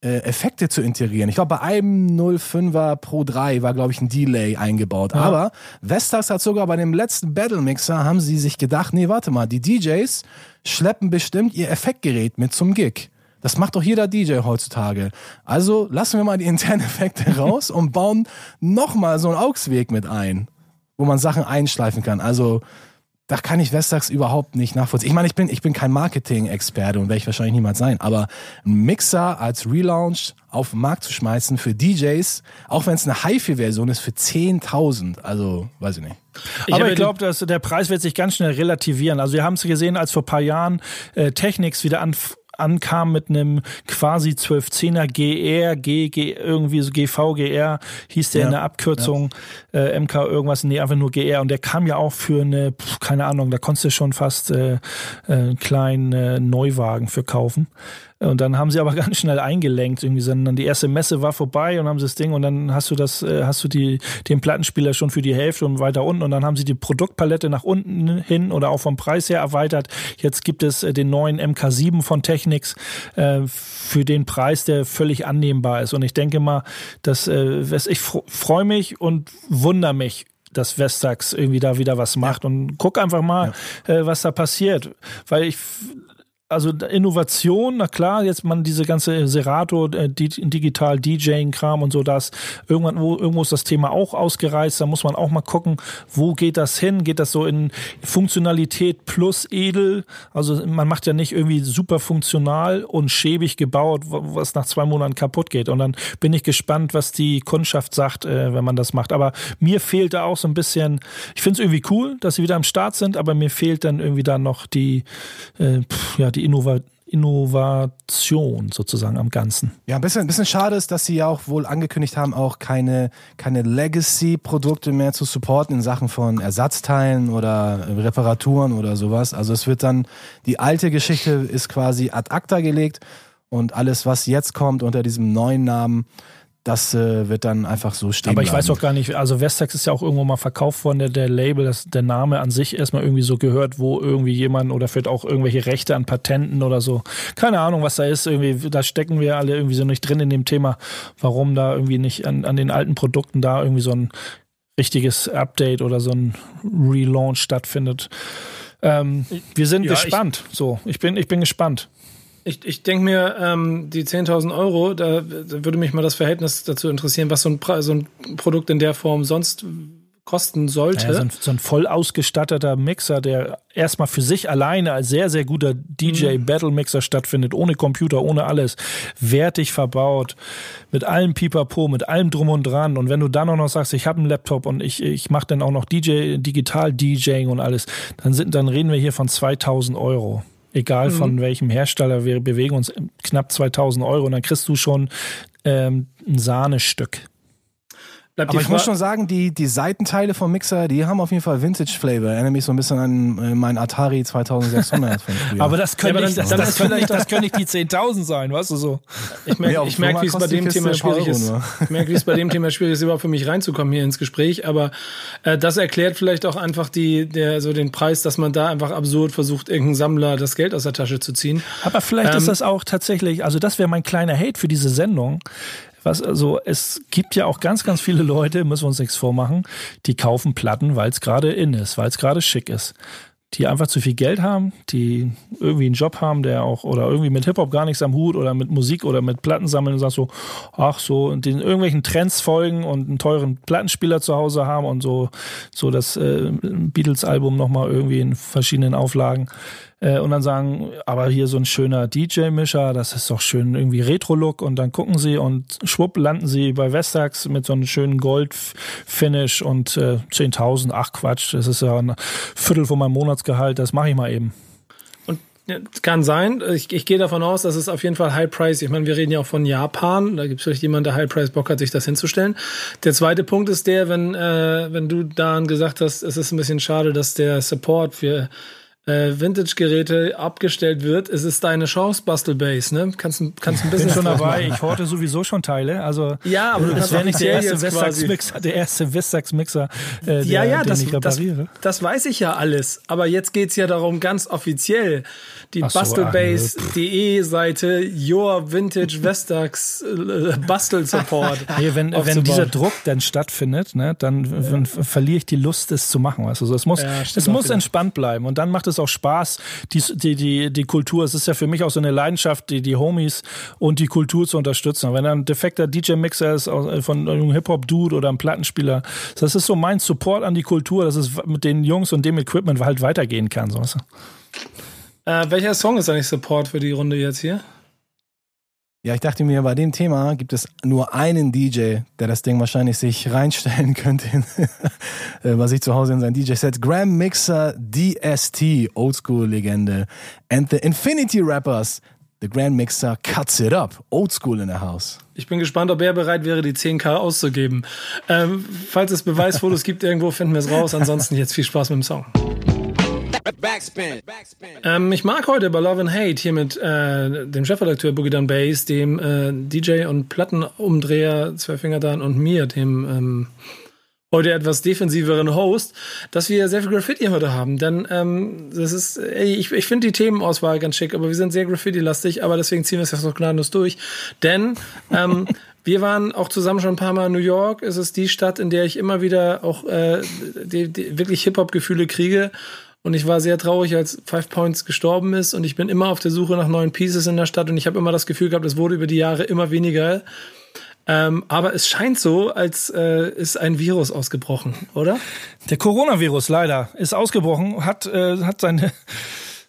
äh, Effekte zu integrieren. Ich glaube, bei einem 05er Pro 3 war, glaube ich, ein Delay eingebaut. Ja. Aber Vestax hat sogar bei dem letzten Battle Mixer haben sie sich gedacht, nee, warte mal, die DJs schleppen bestimmt ihr Effektgerät mit zum Gig. Das macht doch jeder DJ heutzutage. Also lassen wir mal die internen Effekte raus und bauen nochmal so einen Augsweg mit ein, wo man Sachen einschleifen kann. Also da kann ich Vestax überhaupt nicht nachvollziehen. Ich meine, ich bin, ich bin kein Marketing-Experte und werde ich wahrscheinlich niemals sein, aber ein Mixer als Relaunch auf den Markt zu schmeißen für DJs, auch wenn es eine HiFi-Version ist, für 10.000, also weiß ich nicht. Ich aber ich glaube, dass der Preis wird sich ganz schnell relativieren. Also wir haben es gesehen, als vor paar Jahren äh, Technics wieder an, ankam mit einem quasi 1210er GR, G, G, irgendwie so GVGR hieß der ja, in der Abkürzung. Äh, MK irgendwas, nee, einfach nur GR. Und der kam ja auch für eine, pf, keine Ahnung, da konntest du schon fast äh, äh, einen kleinen äh, Neuwagen für kaufen. Und dann haben sie aber ganz schnell eingelenkt, irgendwie sondern die erste Messe war vorbei und haben sie das Ding und dann hast du das, äh, hast du die, den Plattenspieler schon für die Hälfte und weiter unten und dann haben sie die Produktpalette nach unten hin oder auch vom Preis her erweitert. Jetzt gibt es äh, den neuen MK7 von Technics für den Preis, der völlig annehmbar ist. Und ich denke mal, dass ich freue mich und wundere mich dass Vestax irgendwie da wieder was macht und guck einfach mal, ja. äh, was da passiert. Weil ich also Innovation, na klar, jetzt man diese ganze Serato, äh, digital DJing-Kram und so, das irgendwann, wo, irgendwo ist das Thema auch ausgereizt, da muss man auch mal gucken, wo geht das hin? Geht das so in Funktionalität plus edel? Also man macht ja nicht irgendwie super funktional und schäbig gebaut, was nach zwei Monaten kaputt geht. Und dann bin ich gespannt, was die Kundschaft sagt, äh, wenn man das macht. Aber mir fehlt da auch so ein bisschen, ich finde es irgendwie cool, dass sie wieder am Start sind, aber mir fehlt dann irgendwie da noch die, äh, pff, ja, die Innova Innovation sozusagen am Ganzen. Ja, ein bisschen, ein bisschen schade ist, dass sie ja auch wohl angekündigt haben, auch keine, keine Legacy-Produkte mehr zu supporten in Sachen von Ersatzteilen oder Reparaturen oder sowas. Also es wird dann, die alte Geschichte ist quasi ad acta gelegt und alles, was jetzt kommt unter diesem neuen Namen, das äh, wird dann einfach so stehen. Aber ich bleiben. weiß auch gar nicht, also Vestax ist ja auch irgendwo mal verkauft worden, der, der Label, dass der Name an sich erstmal irgendwie so gehört, wo irgendwie jemand oder vielleicht auch irgendwelche Rechte an Patenten oder so. Keine Ahnung, was da ist. Irgendwie, da stecken wir alle irgendwie so nicht drin in dem Thema, warum da irgendwie nicht an, an den alten Produkten da irgendwie so ein richtiges Update oder so ein Relaunch stattfindet. Ähm, wir sind ja, gespannt. Ich, so, ich bin, ich bin gespannt. Ich, ich denke mir, ähm, die 10.000 Euro, da, da, würde mich mal das Verhältnis dazu interessieren, was so ein, so ein Produkt in der Form sonst kosten sollte. Ja, so, ein, so, ein, voll ausgestatteter Mixer, der erstmal für sich alleine als sehr, sehr guter DJ-Battle-Mixer mhm. stattfindet, ohne Computer, ohne alles, wertig verbaut, mit allem Pipapo, mit allem drum und dran. Und wenn du dann auch noch sagst, ich habe einen Laptop und ich, ich mache dann auch noch DJ, Digital-DJing und alles, dann, sind, dann reden wir hier von 2000 Euro. Egal von mhm. welchem Hersteller, wir bewegen uns knapp 2000 Euro und dann kriegst du schon ähm, ein Sahnestück. Bleibt Aber ich muss schon sagen, die, die Seitenteile vom Mixer, die haben auf jeden Fall Vintage-Flavor. Erinnere mich so ein bisschen an äh, mein Atari 2600 von früher. Aber das können, ja, nicht, das, das, können nicht, das können nicht die 10.000 sein, weißt du so. Ich merke, ich merke, wie es bei dem Thema schwierig ist. Ich merke, wie es bei dem Thema schwierig ist, überhaupt für mich reinzukommen hier ins Gespräch. Aber äh, das erklärt vielleicht auch einfach die, der, so den Preis, dass man da einfach absurd versucht, irgendeinen Sammler das Geld aus der Tasche zu ziehen. Aber vielleicht ähm, ist das auch tatsächlich, also das wäre mein kleiner Hate für diese Sendung was, also es gibt ja auch ganz, ganz viele Leute, müssen wir uns nichts vormachen, die kaufen Platten, weil es gerade in ist, weil es gerade schick ist. Die einfach zu viel Geld haben, die irgendwie einen Job haben, der auch, oder irgendwie mit Hip-Hop gar nichts am Hut oder mit Musik oder mit Platten sammeln und sagen so, ach so, und den irgendwelchen Trends folgen und einen teuren Plattenspieler zu Hause haben und so, so das äh, Beatles-Album nochmal irgendwie in verschiedenen Auflagen äh, und dann sagen, aber hier so ein schöner DJ-Mischer, das ist doch schön irgendwie Retro-Look und dann gucken sie und schwupp landen sie bei Vestax mit so einem schönen Gold-Finish und äh, 10.000, ach Quatsch, das ist ja ein Viertel von meinem Monatsgehalt, das mache ich mal eben. Kann sein. Ich, ich gehe davon aus, dass es auf jeden Fall High Price. Ich meine, wir reden ja auch von Japan. Da gibt es vielleicht jemanden, der High Price Bock hat, sich das hinzustellen. Der zweite Punkt ist der, wenn, äh, wenn du dann gesagt hast, es ist ein bisschen schade, dass der Support für äh, Vintage-Geräte abgestellt wird, es ist deine Chance, Bastelbase, ne? Kannst, kannst ein bisschen schon dabei. Ich horte sowieso schon Teile. Also ja, aber das wäre nicht der erste Vestax-Mixer, der erste Vestax-Mixer, äh, ja, ja, den das, ich repariere. Das, das, weiß ich ja alles. Aber jetzt geht's ja darum, ganz offiziell die so, Bastelbase.de Seite Your Vintage Vestax äh, Bastel Support. Nee, wenn, wenn dieser Druck dann stattfindet, ne, dann, ja. verliere ich die Lust, es zu machen. Also es muss, ja, es muss entspannt bleiben und dann macht es auch Spaß, die, die, die, die Kultur. Es ist ja für mich auch so eine Leidenschaft, die, die Homies und die Kultur zu unterstützen. Wenn ein defekter DJ-Mixer ist von einem Hip-Hop-Dude oder einem Plattenspieler, das ist so mein Support an die Kultur, dass es mit den Jungs und dem Equipment halt weitergehen kann. So. Äh, welcher Song ist eigentlich Support für die Runde jetzt hier? Ja, ich dachte mir, bei dem Thema gibt es nur einen DJ, der das Ding wahrscheinlich sich reinstellen könnte, äh, was ich zu Hause in sein DJ-Set. Graham Mixer DST, Oldschool-Legende. And the Infinity Rappers, The Grand Mixer cuts it up. Oldschool in the house. Ich bin gespannt, ob er bereit wäre, die 10k auszugeben. Ähm, falls es Beweisfotos gibt irgendwo, finden wir es raus. Ansonsten jetzt viel Spaß mit dem Song. Backspin. Ähm, ich mag heute bei Love and Hate hier mit äh, dem Chefredakteur Boogie Down Bass, dem äh, DJ und Plattenumdreher Zwölffinger Dan und mir, dem ähm, heute etwas defensiveren Host, dass wir sehr viel Graffiti heute haben. Denn ähm, das ist, ey, ich, ich finde die Themenauswahl ganz schick, aber wir sind sehr Graffiti-lastig, aber deswegen ziehen wir es jetzt noch gnadenlos durch. Denn ähm, wir waren auch zusammen schon ein paar Mal in New York. Es ist die Stadt, in der ich immer wieder auch äh, die, die wirklich Hip-Hop-Gefühle kriege. Und ich war sehr traurig, als Five Points gestorben ist. Und ich bin immer auf der Suche nach neuen Pieces in der Stadt. Und ich habe immer das Gefühl gehabt, es wurde über die Jahre immer weniger. Ähm, aber es scheint so, als äh, ist ein Virus ausgebrochen, oder? Der Coronavirus leider ist ausgebrochen, hat, äh, hat seine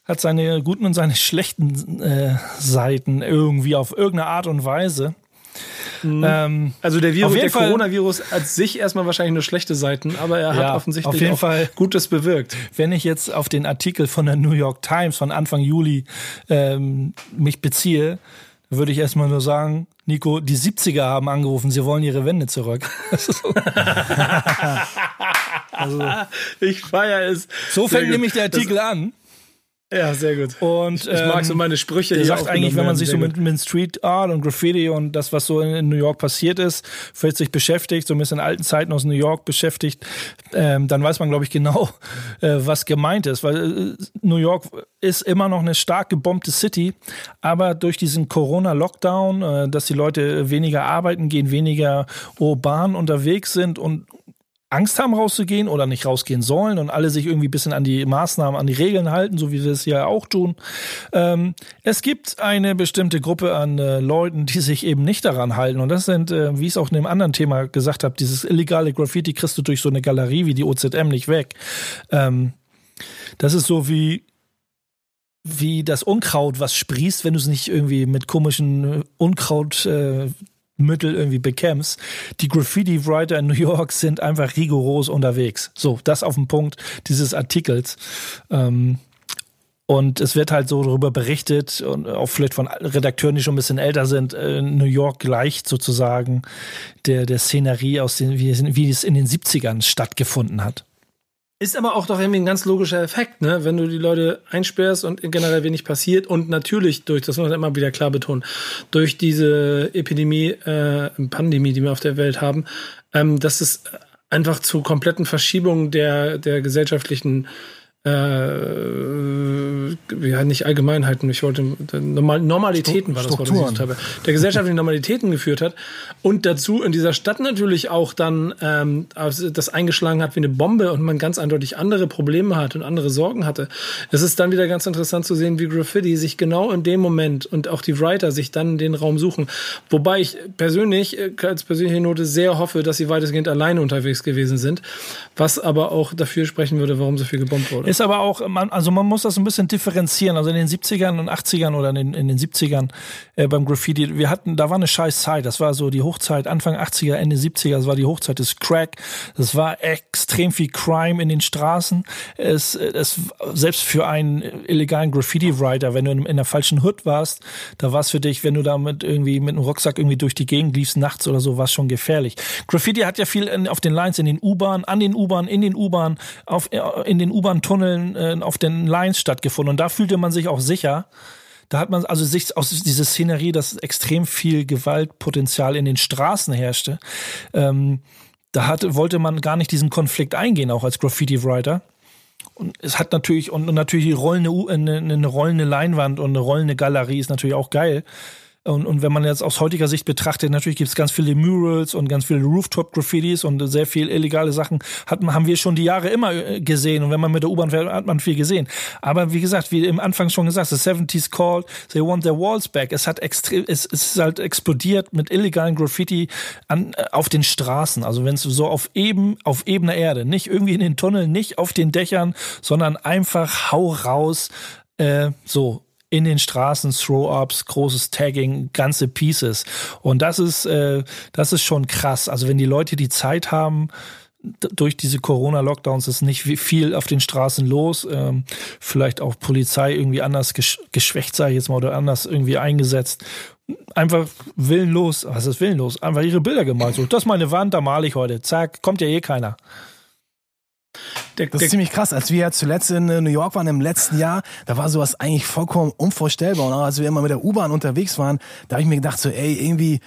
hat seine guten und seine schlechten äh, Seiten irgendwie auf irgendeine Art und Weise. Mhm. Ähm, also der Virus, der Coronavirus hat sich erstmal wahrscheinlich nur schlechte Seiten, aber er hat offensichtlich auf jeden auch Fall, Gutes bewirkt. Wenn ich jetzt auf den Artikel von der New York Times von Anfang Juli ähm, mich beziehe, würde ich erstmal nur sagen, Nico, die 70er haben angerufen, sie wollen ihre Wände zurück. also, ich feiere es. So fängt nämlich der Artikel das, an. Ja, sehr gut. Und ich, ich mag so ähm, meine Sprüche. Der sagt eigentlich, wenn man sich so mit, mit, Street Art und Graffiti und das, was so in New York passiert ist, vielleicht sich beschäftigt, so ein bisschen in alten Zeiten aus New York beschäftigt, ähm, dann weiß man, glaube ich, genau, äh, was gemeint ist. Weil äh, New York ist immer noch eine stark gebombte City, aber durch diesen Corona-Lockdown, äh, dass die Leute weniger arbeiten gehen, weniger urban unterwegs sind und Angst haben rauszugehen oder nicht rausgehen sollen und alle sich irgendwie ein bisschen an die Maßnahmen, an die Regeln halten, so wie wir es ja auch tun. Ähm, es gibt eine bestimmte Gruppe an äh, Leuten, die sich eben nicht daran halten. Und das sind, äh, wie ich es auch in einem anderen Thema gesagt habe, dieses illegale Graffiti kriegst du durch so eine Galerie wie die OZM nicht weg. Ähm, das ist so wie wie das Unkraut, was sprießt, wenn du es nicht irgendwie mit komischen Unkraut äh, Mittel irgendwie bekämpfst. Die Graffiti-Writer in New York sind einfach rigoros unterwegs. So, das auf den Punkt dieses Artikels. Ähm, Und es wird halt so darüber berichtet und auch vielleicht von Redakteuren, die schon ein bisschen älter sind, äh, New York gleicht sozusagen der, der Szenerie aus den, wie, wie es in den 70ern stattgefunden hat. Ist aber auch doch irgendwie ein ganz logischer Effekt, ne? Wenn du die Leute einsperrst und generell wenig passiert und natürlich durch, das muss man immer wieder klar betonen, durch diese Epidemie, äh, Pandemie, die wir auf der Welt haben, ähm, dass es einfach zu kompletten Verschiebungen der, der gesellschaftlichen äh, ja, nicht Allgemeinheiten, ich wollte Normal, Normalitäten war das Wort, was ich habe, der gesellschaftlichen Normalitäten geführt hat und dazu in dieser Stadt natürlich auch dann ähm, das eingeschlagen hat wie eine Bombe und man ganz eindeutig andere Probleme hat und andere Sorgen hatte. Es ist dann wieder ganz interessant zu sehen, wie Graffiti sich genau in dem Moment und auch die Writer sich dann den Raum suchen. Wobei ich persönlich äh, als persönliche Note sehr hoffe, dass sie weitestgehend alleine unterwegs gewesen sind, was aber auch dafür sprechen würde, warum so viel gebombt wurde. Ist aber auch, man, also man muss das ein bisschen differenzieren. Also in den 70ern und 80ern oder in den, in den 70ern äh, beim Graffiti, wir hatten, da war eine scheiß Zeit. Das war so die Hochzeit, Anfang 80er, Ende 70er, das war die Hochzeit des Crack. Das war extrem viel Crime in den Straßen. Es, es selbst für einen illegalen Graffiti-Writer, wenn du in, in der falschen Hood warst, da war es für dich, wenn du da mit irgendwie mit einem Rucksack irgendwie durch die Gegend liefst, nachts oder so, war es schon gefährlich. Graffiti hat ja viel in, auf den Lines, in den U-Bahnen, an den U-Bahnen, in den U-Bahnen, auf, in den U-Bahn-Tunneln Tunneln äh, auf den Lines stattgefunden. Und da fühlte man sich auch sicher. Da hat man also sich aus dieser Szenerie, dass extrem viel Gewaltpotenzial in den Straßen herrschte. Ähm, da hatte, wollte man gar nicht diesen Konflikt eingehen, auch als Graffiti-Writer. Und es hat natürlich, und, und natürlich rollende, eine, eine rollende Leinwand und eine rollende Galerie ist natürlich auch geil. Und, und wenn man jetzt aus heutiger Sicht betrachtet, natürlich gibt es ganz viele Murals und ganz viele Rooftop-Graffitis und sehr viel illegale Sachen hat, haben wir schon die Jahre immer äh, gesehen. Und wenn man mit der U-Bahn fährt, hat man viel gesehen. Aber wie gesagt, wie im Anfang schon gesagt, the 70s called, they want their walls back. Es hat extrem, es, es ist halt explodiert mit illegalen Graffiti an, äh, auf den Straßen. Also wenn es so auf eben, auf ebener Erde, nicht irgendwie in den Tunneln, nicht auf den Dächern, sondern einfach hau raus, äh, so in den Straßen, Throw-Ups, großes Tagging, ganze Pieces. Und das ist, äh, das ist schon krass. Also wenn die Leute die Zeit haben, durch diese Corona-Lockdowns ist nicht viel auf den Straßen los. Ähm, vielleicht auch Polizei irgendwie anders gesch geschwächt, ich jetzt mal, oder anders irgendwie eingesetzt. Einfach willenlos, was ist willenlos? Einfach ihre Bilder gemalt. So, das ist meine Wand, da male ich heute. Zack, kommt ja eh keiner. Der, das ist ziemlich krass. Als wir ja zuletzt in äh, New York waren im letzten Jahr, da war sowas eigentlich vollkommen unvorstellbar. Und auch als wir immer mit der U-Bahn unterwegs waren, da habe ich mir gedacht, so, ey, irgendwie,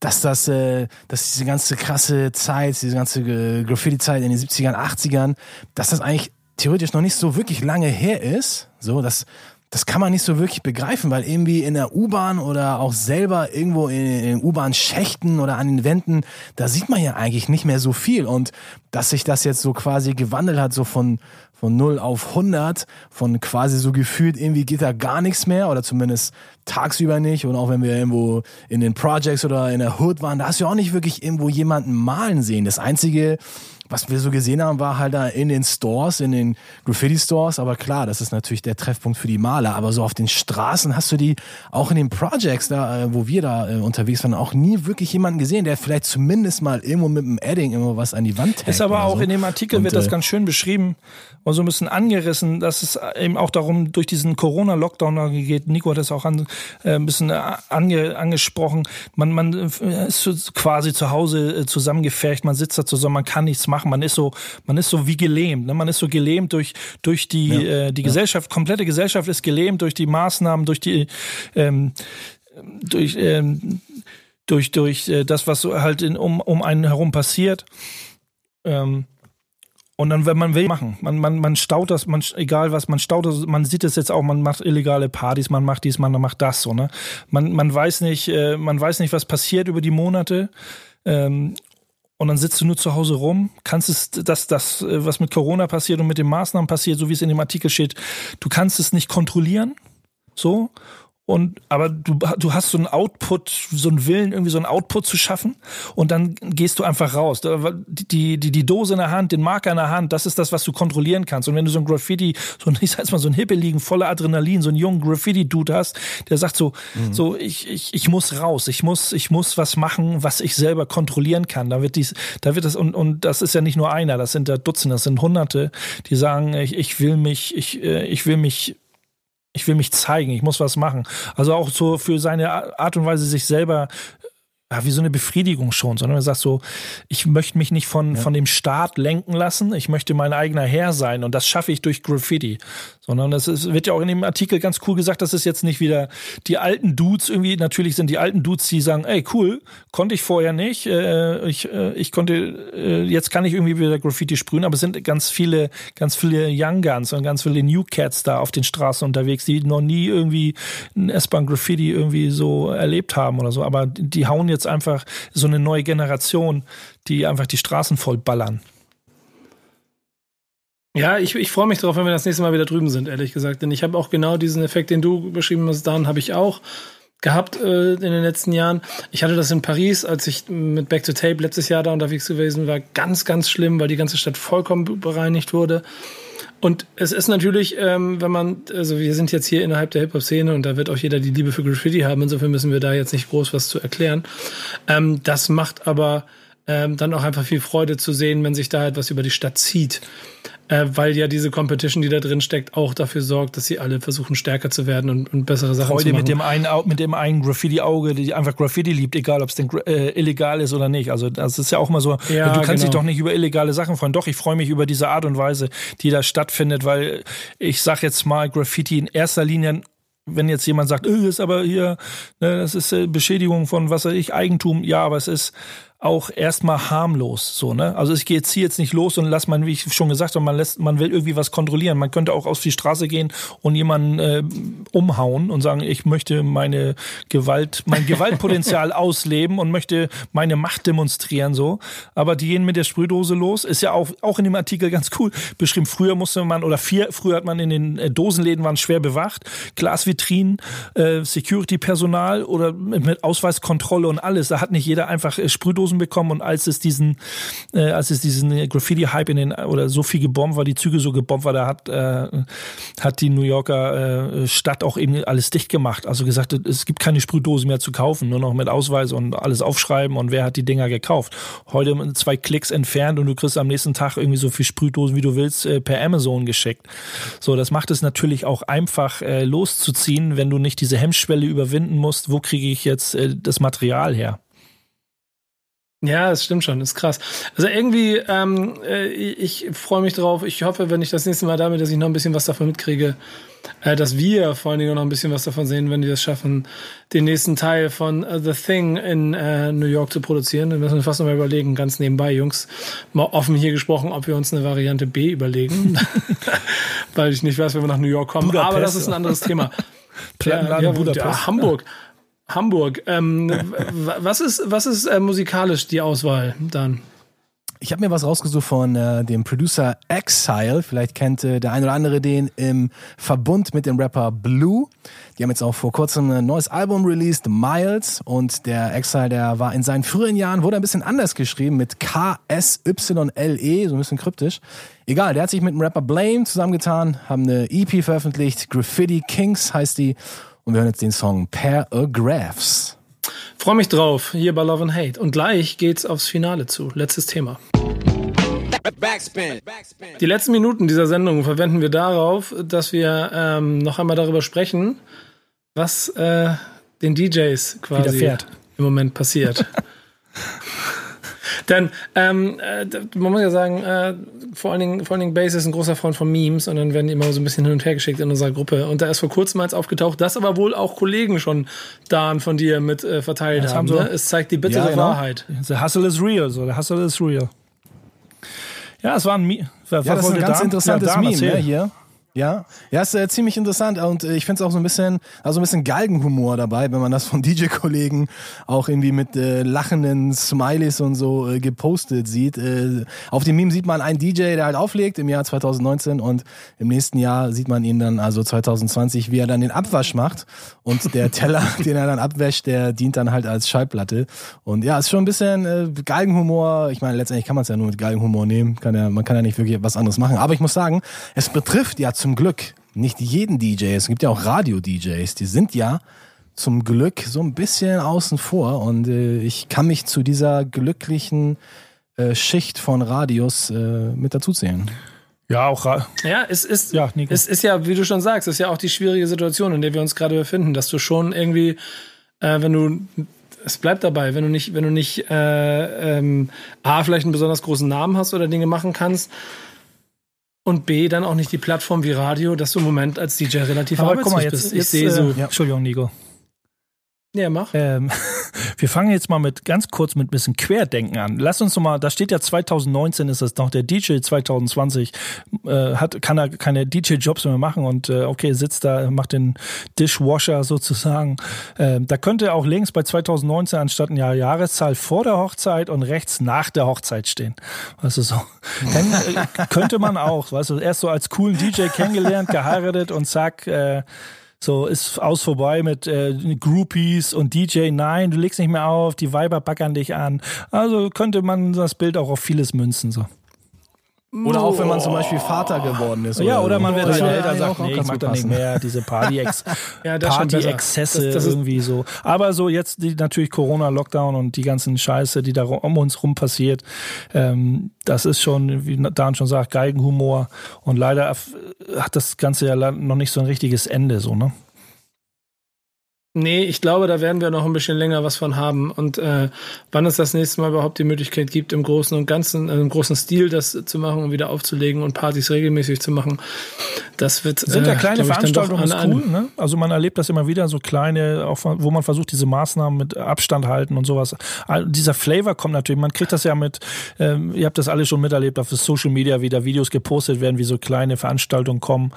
dass das, äh, dass diese ganze krasse Zeit, diese ganze Graffiti-Zeit in den 70ern, 80ern, dass das eigentlich theoretisch noch nicht so wirklich lange her ist. So, dass das kann man nicht so wirklich begreifen, weil irgendwie in der U-Bahn oder auch selber irgendwo in, in U-Bahn-Schächten oder an den Wänden, da sieht man ja eigentlich nicht mehr so viel. Und dass sich das jetzt so quasi gewandelt hat, so von, von 0 auf 100, von quasi so gefühlt, irgendwie geht da gar nichts mehr oder zumindest tagsüber nicht. Und auch wenn wir irgendwo in den Projects oder in der Hood waren, da hast du auch nicht wirklich irgendwo jemanden malen sehen. Das Einzige, was wir so gesehen haben, war halt da in den Stores, in den Graffiti-Stores. Aber klar, das ist natürlich der Treffpunkt für die Maler. Aber so auf den Straßen hast du die, auch in den Projects, da, äh, wo wir da äh, unterwegs waren, auch nie wirklich jemanden gesehen, der vielleicht zumindest mal irgendwo mit dem Edding immer was an die Wand hängt. Ist aber auch so. in dem Artikel und, wird das äh, ganz schön beschrieben und so ein bisschen angerissen, dass es eben auch darum durch diesen Corona-Lockdown geht. Nico hat das auch an, äh, ein bisschen ange, angesprochen. Man, man ist quasi zu Hause zusammengefercht, man sitzt da zusammen, man kann nichts machen machen. Man ist so, man ist so wie gelähmt. Ne? Man ist so gelähmt durch durch die ja. äh, die ja. Gesellschaft. Komplette Gesellschaft ist gelähmt durch die Maßnahmen, durch die ähm, durch ähm, durch durch äh, das, was so halt in, um um einen herum passiert. Ähm, und dann, wenn man will, machen. Man, man, man staut das, man, egal was, man staut das, man sieht es jetzt auch, man macht illegale Partys, man macht dies, man macht das, so, ne? Man, man weiß nicht, äh, man weiß nicht, was passiert über die Monate. Ähm, und dann sitzt du nur zu Hause rum, kannst es, das, das, äh, was mit Corona passiert und mit den Maßnahmen passiert, so wie es in dem Artikel steht, du kannst es nicht kontrollieren, so, und aber du, du hast so einen Output, so einen Willen, irgendwie so einen Output zu schaffen und dann gehst du einfach raus. Die, die, die Dose in der Hand, den Marker in der Hand, das ist das, was du kontrollieren kannst. Und wenn du so ein Graffiti, so ein, ich sag's mal, so ein Hippe liegen, voller Adrenalin, so einen jungen Graffiti-Dude hast, der sagt so, mhm. so, ich, ich, ich muss raus, ich muss, ich muss was machen, was ich selber kontrollieren kann. Da wird dies, da wird das, und, und das ist ja nicht nur einer, das sind da Dutzende, das sind Hunderte, die sagen, ich, ich will mich, ich, äh, ich will mich Ich will mich zeigen, ich muss was machen. Also auch so für seine Art und Weise, sich selber ja, wie so eine Befriedigung schon, sondern er sagt so, ich möchte mich nicht von, ja. von dem Staat lenken lassen, ich möchte mein eigener Herr sein und das schaffe ich durch Graffiti. Sondern das ist, wird ja auch in dem Artikel ganz cool gesagt, dass es jetzt nicht wieder die alten Dudes irgendwie, natürlich sind die alten Dudes, die sagen, ey, cool, konnte ich vorher nicht, äh, ich, äh, ich konnte, äh, jetzt kann ich irgendwie wieder Graffiti sprühen, aber es sind ganz viele, ganz viele Young Guns und ganz viele New Cats da auf den Straßen unterwegs, die noch nie irgendwie ein S-Bahn Graffiti irgendwie so erlebt haben oder so, aber die hauen jetzt einfach so eine neue Generation, die einfach die Straßen voll ballern. Ja, ich, ich freue mich darauf, wenn wir das nächste Mal wieder drüben sind, ehrlich gesagt. Denn ich habe auch genau diesen Effekt, den du beschrieben hast, dann habe ich auch gehabt äh, in den letzten Jahren. Ich hatte das in Paris, als ich mit Back to Tape letztes Jahr da unterwegs gewesen war, ganz, ganz schlimm, weil die ganze Stadt vollkommen bereinigt wurde. Und es ist natürlich, ähm, wenn man, also wir sind jetzt hier innerhalb der Hip-Hop-Szene und da wird auch jeder die Liebe für Graffiti haben, insofern müssen wir da jetzt nicht groß was zu erklären. Ähm, das macht aber ähm, dann auch einfach viel Freude zu sehen, wenn sich da etwas über die Stadt zieht äh, weil ja diese Competition, die da drin steckt, auch dafür sorgt, dass sie alle versuchen stärker zu werden und, und bessere Sachen Freude zu machen. mit dem einen mit dem einen Graffiti-Auge, die einfach Graffiti liebt, egal ob es denn äh, illegal ist oder nicht. Also das ist ja auch mal so, ja, du kannst genau. dich doch nicht über illegale Sachen freuen. Doch, ich freue mich über diese Art und Weise, die da stattfindet, weil ich sag jetzt mal Graffiti in erster Linie wenn jetzt jemand sagt, öh, ist aber hier, ne, das ist äh, Beschädigung von was weiß ich, Eigentum, ja, aber es ist auch erstmal harmlos, so, ne? Also ich gehe jetzt hier jetzt nicht los und lass man, wie ich schon gesagt habe, man lässt, man will irgendwie was kontrollieren. Man könnte auch auf die Straße gehen und jemanden äh, umhauen und sagen, ich möchte meine Gewalt, mein Gewaltpotenzial ausleben und möchte meine Macht demonstrieren, so. Aber die gehen mit der Sprühdose los, ist ja auch, auch in dem Artikel ganz cool beschrieben. Früher musste man, oder vier, früher hat man in den äh, Dosenläden waren schwer bewacht, Glasvitrinen, äh, Security-Personal oder mit Ausweiskontrolle und alles. Da hat nicht jeder einfach äh, Dosen bekommen und als es diesen, äh, als es diesen Graffiti-Hype in den oder so viel gebombt war, die Züge so gebombt war, da hat, äh, hat die New Yorker äh, Stadt auch eben alles dicht gemacht. Also gesagt, es gibt keine Sprühdosen mehr zu kaufen, nur noch mit Ausweis und alles aufschreiben und wer hat die Dinger gekauft. Heute zwei Klicks entfernt und du kriegst am nächsten Tag irgendwie so viel Sprühdosen, wie du willst, äh, per Amazon geschickt. So, das macht es natürlich auch einfach äh, loszuziehen, wenn du nicht diese Hemmschwelle überwinden musst, wo kriege ich jetzt äh, das Material her. Ja, das stimmt schon, das ist krass. Also irgendwie, ähm, äh, ich freue mich drauf. Ich hoffe, wenn ich das nächste Mal damit, dass ich noch ein bisschen was davon mitkriege, äh, dass wir vor allen Dingen noch ein bisschen was davon sehen, wenn die das schaffen, den nächsten Teil von uh, The Thing in äh, New York zu produzieren. Dann müssen wir fast noch mal überlegen, ganz nebenbei, Jungs, mal offen hier gesprochen, ob wir uns eine Variante B überlegen. Weil ich nicht weiß, wenn wir nach New York kommen. Budapest, Aber das ist ein anderes Thema. Plattenladen ja, Budapest. Ja, Hamburg. Hamburg. Ähm, was ist, was ist äh, musikalisch die Auswahl dann? Ich habe mir was rausgesucht von äh, dem Producer Exile. Vielleicht kennt äh, der ein oder andere den im Verbund mit dem Rapper Blue. Die haben jetzt auch vor kurzem ein neues Album released, Miles. Und der Exile, der war in seinen frühen Jahren, wurde ein bisschen anders geschrieben mit K-S-Y-L-E, so ein bisschen kryptisch. Egal, der hat sich mit dem Rapper Blame zusammengetan, haben eine EP veröffentlicht, Graffiti Kings heißt die. Und wir hören jetzt den Song Paragraphs. Freue mich drauf, hier bei Love and Hate. Und gleich geht's aufs Finale zu. Letztes Thema. Die letzten Minuten dieser Sendung verwenden wir darauf, dass wir ähm, noch einmal darüber sprechen, was äh, den DJs quasi im Moment passiert. Denn ähm, äh, man muss ja sagen, äh, vor allen Dingen, vor allen Dingen Base ist ein großer Freund von Memes und dann werden die immer so ein bisschen hin und her geschickt in unserer Gruppe. Und da ist vor kurzem eins aufgetaucht, das aber wohl auch Kollegen schon da von dir mit äh, verteilt haben. haben so, ne? Es zeigt die bittere ja, genau. Wahrheit. The hustle is real, so the hustle is real. Ja, es war ein Meme. Ja, das ist ein ganz da? interessantes ja, Meme ne, hier. Ja, ja, ist äh, ziemlich interessant und äh, ich finde es auch so ein bisschen, also ein bisschen Galgenhumor dabei, wenn man das von DJ-Kollegen auch irgendwie mit äh, lachenden Smileys und so äh, gepostet sieht. Äh, auf dem Meme sieht man einen DJ, der halt auflegt im Jahr 2019 und im nächsten Jahr sieht man ihn dann, also 2020, wie er dann den Abwasch macht und der Teller, den er dann abwäscht, der dient dann halt als Schallplatte. Und ja, ist schon ein bisschen äh, Galgenhumor. Ich meine, letztendlich kann man es ja nur mit Galgenhumor nehmen, kann ja, man kann ja nicht wirklich was anderes machen. Aber ich muss sagen, es betrifft ja zum Glück nicht jeden DJ. Es gibt ja auch Radio-DJs, die sind ja zum Glück so ein bisschen außen vor und äh, ich kann mich zu dieser glücklichen äh, Schicht von Radios äh, mit dazuzählen. Ja, auch. Ja, es ist, ja, es ist ja, wie du schon sagst, es ist ja auch die schwierige Situation, in der wir uns gerade befinden, dass du schon irgendwie, äh, wenn du, es bleibt dabei, wenn du nicht, wenn du nicht äh, ähm, A, vielleicht einen besonders großen Namen hast oder Dinge machen kannst, und B, dann auch nicht die Plattform wie Radio, dass du im Moment als DJ relativ Aber guck mal, jetzt, bist. Ich jetzt, sehe so. Äh, ja. Entschuldigung, Nico. Ja, mach. Ähm, wir fangen jetzt mal mit ganz kurz mit ein bisschen Querdenken an. Lass uns doch mal, da steht ja 2019 ist es noch, der DJ 2020 äh, hat, kann er keine DJ-Jobs mehr machen und äh, okay, sitzt da, macht den Dishwasher sozusagen. Äh, da könnte auch links bei 2019 anstatt einer Jahreszahl vor der Hochzeit und rechts nach der Hochzeit stehen. Weißt du so. Dann äh, könnte man auch, weißt du, erst so als coolen DJ kennengelernt, geheiratet und zack, äh, so, ist aus vorbei mit äh, Groupies und DJ. Nein, du legst nicht mehr auf, die Weiber backern dich an. Also könnte man das Bild auch auf vieles münzen. So. Oder auch wenn man zum Beispiel Vater geworden ist. Ja, oder, man wird halt älter, sagt, nee, ich mag da nicht mehr diese Party-Exzesse ja, Party irgendwie so. Aber so jetzt die, natürlich Corona-Lockdown und die ganzen Scheiße, die da um uns rum passiert, ähm, das ist schon, wie Dan schon sagt, Geigenhumor. Und leider hat das Ganze ja noch nicht so ein richtiges Ende, so, ne? Nee, ich glaube, da werden wir noch ein bisschen länger was von haben. Und äh, wann es das nächste Mal überhaupt die Möglichkeit gibt, im Großen und Ganzen, äh, im großen Stil das zu machen und wieder aufzulegen und Partys regelmäßig zu machen, das wird. Sind ja äh, kleine Veranstaltungen, ist cool, ne? Also man erlebt das immer wieder, so kleine, auch wo man versucht, diese Maßnahmen mit Abstand halten und sowas. Dieser Flavor kommt natürlich, man kriegt das ja mit, ähm, ihr habt das alle schon miterlebt, auf Social Media wieder Videos gepostet werden, wie so kleine Veranstaltungen kommen.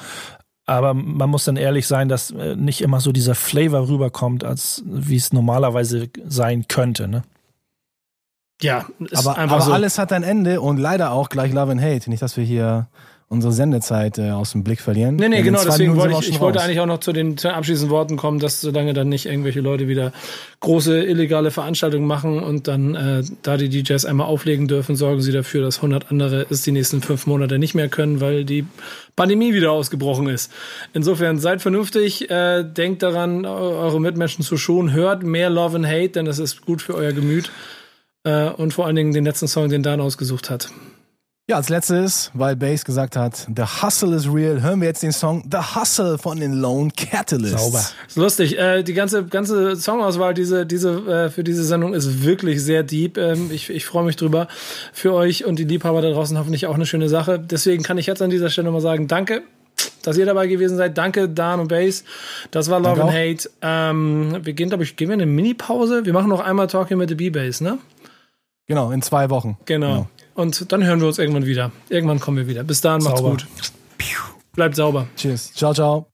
Aber man muss dann ehrlich sein, dass äh, nicht immer so dieser Flavor rüberkommt, als wie es normalerweise sein könnte. Ne? Ja, aber, aber so. alles hat ein Ende und leider auch gleich Love and Hate. Nicht, dass wir hier unsere Sendezeit äh, aus dem Blick verlieren. Nee, nee, genau, deswegen wollte ich, ich wollte eigentlich auch noch zu den, zu den abschließenden Worten kommen, dass solange dann nicht irgendwelche Leute wieder große illegale Veranstaltungen machen und dann äh, da die DJs einmal auflegen dürfen, sorgen sie dafür, dass 100 andere es die nächsten fünf Monate nicht mehr können, weil die Pandemie wieder ausgebrochen ist. Insofern seid vernünftig, äh, denkt daran, eure Mitmenschen zu schonen, hört mehr Love and Hate, denn das ist gut für euer Gemüt. Äh, und vor allen Dingen den letzten Song, den Dan ausgesucht hat. Ja, als letztes, weil Bass gesagt hat, The Hustle is real, hören wir jetzt den Song The Hustle von den Lone Catalysts. Sauber. Ist lustig. Äh, die ganze, ganze Songauswahl diese, diese, äh, für diese Sendung ist wirklich sehr deep. Ähm, ich ich freue mich drüber. Für euch und die Liebhaber da draußen hoffentlich auch eine schöne Sache. Deswegen kann ich jetzt an dieser Stelle mal sagen, danke dass ihr dabei gewesen seid. Danke, Dan und Bass. Das war Love Danke and Hate. Ähm, wir gehen, glaube ich, gehen wir eine Mini-Pause? Wir machen noch einmal Talking mit the B-Bass, ne? Genau, in zwei Wochen. Genau. genau. Und dann hören wir uns irgendwann wieder. Irgendwann kommen wir wieder. Bis dahin, macht's gut. Bleibt sauber. Tschüss. Ciao, ciao.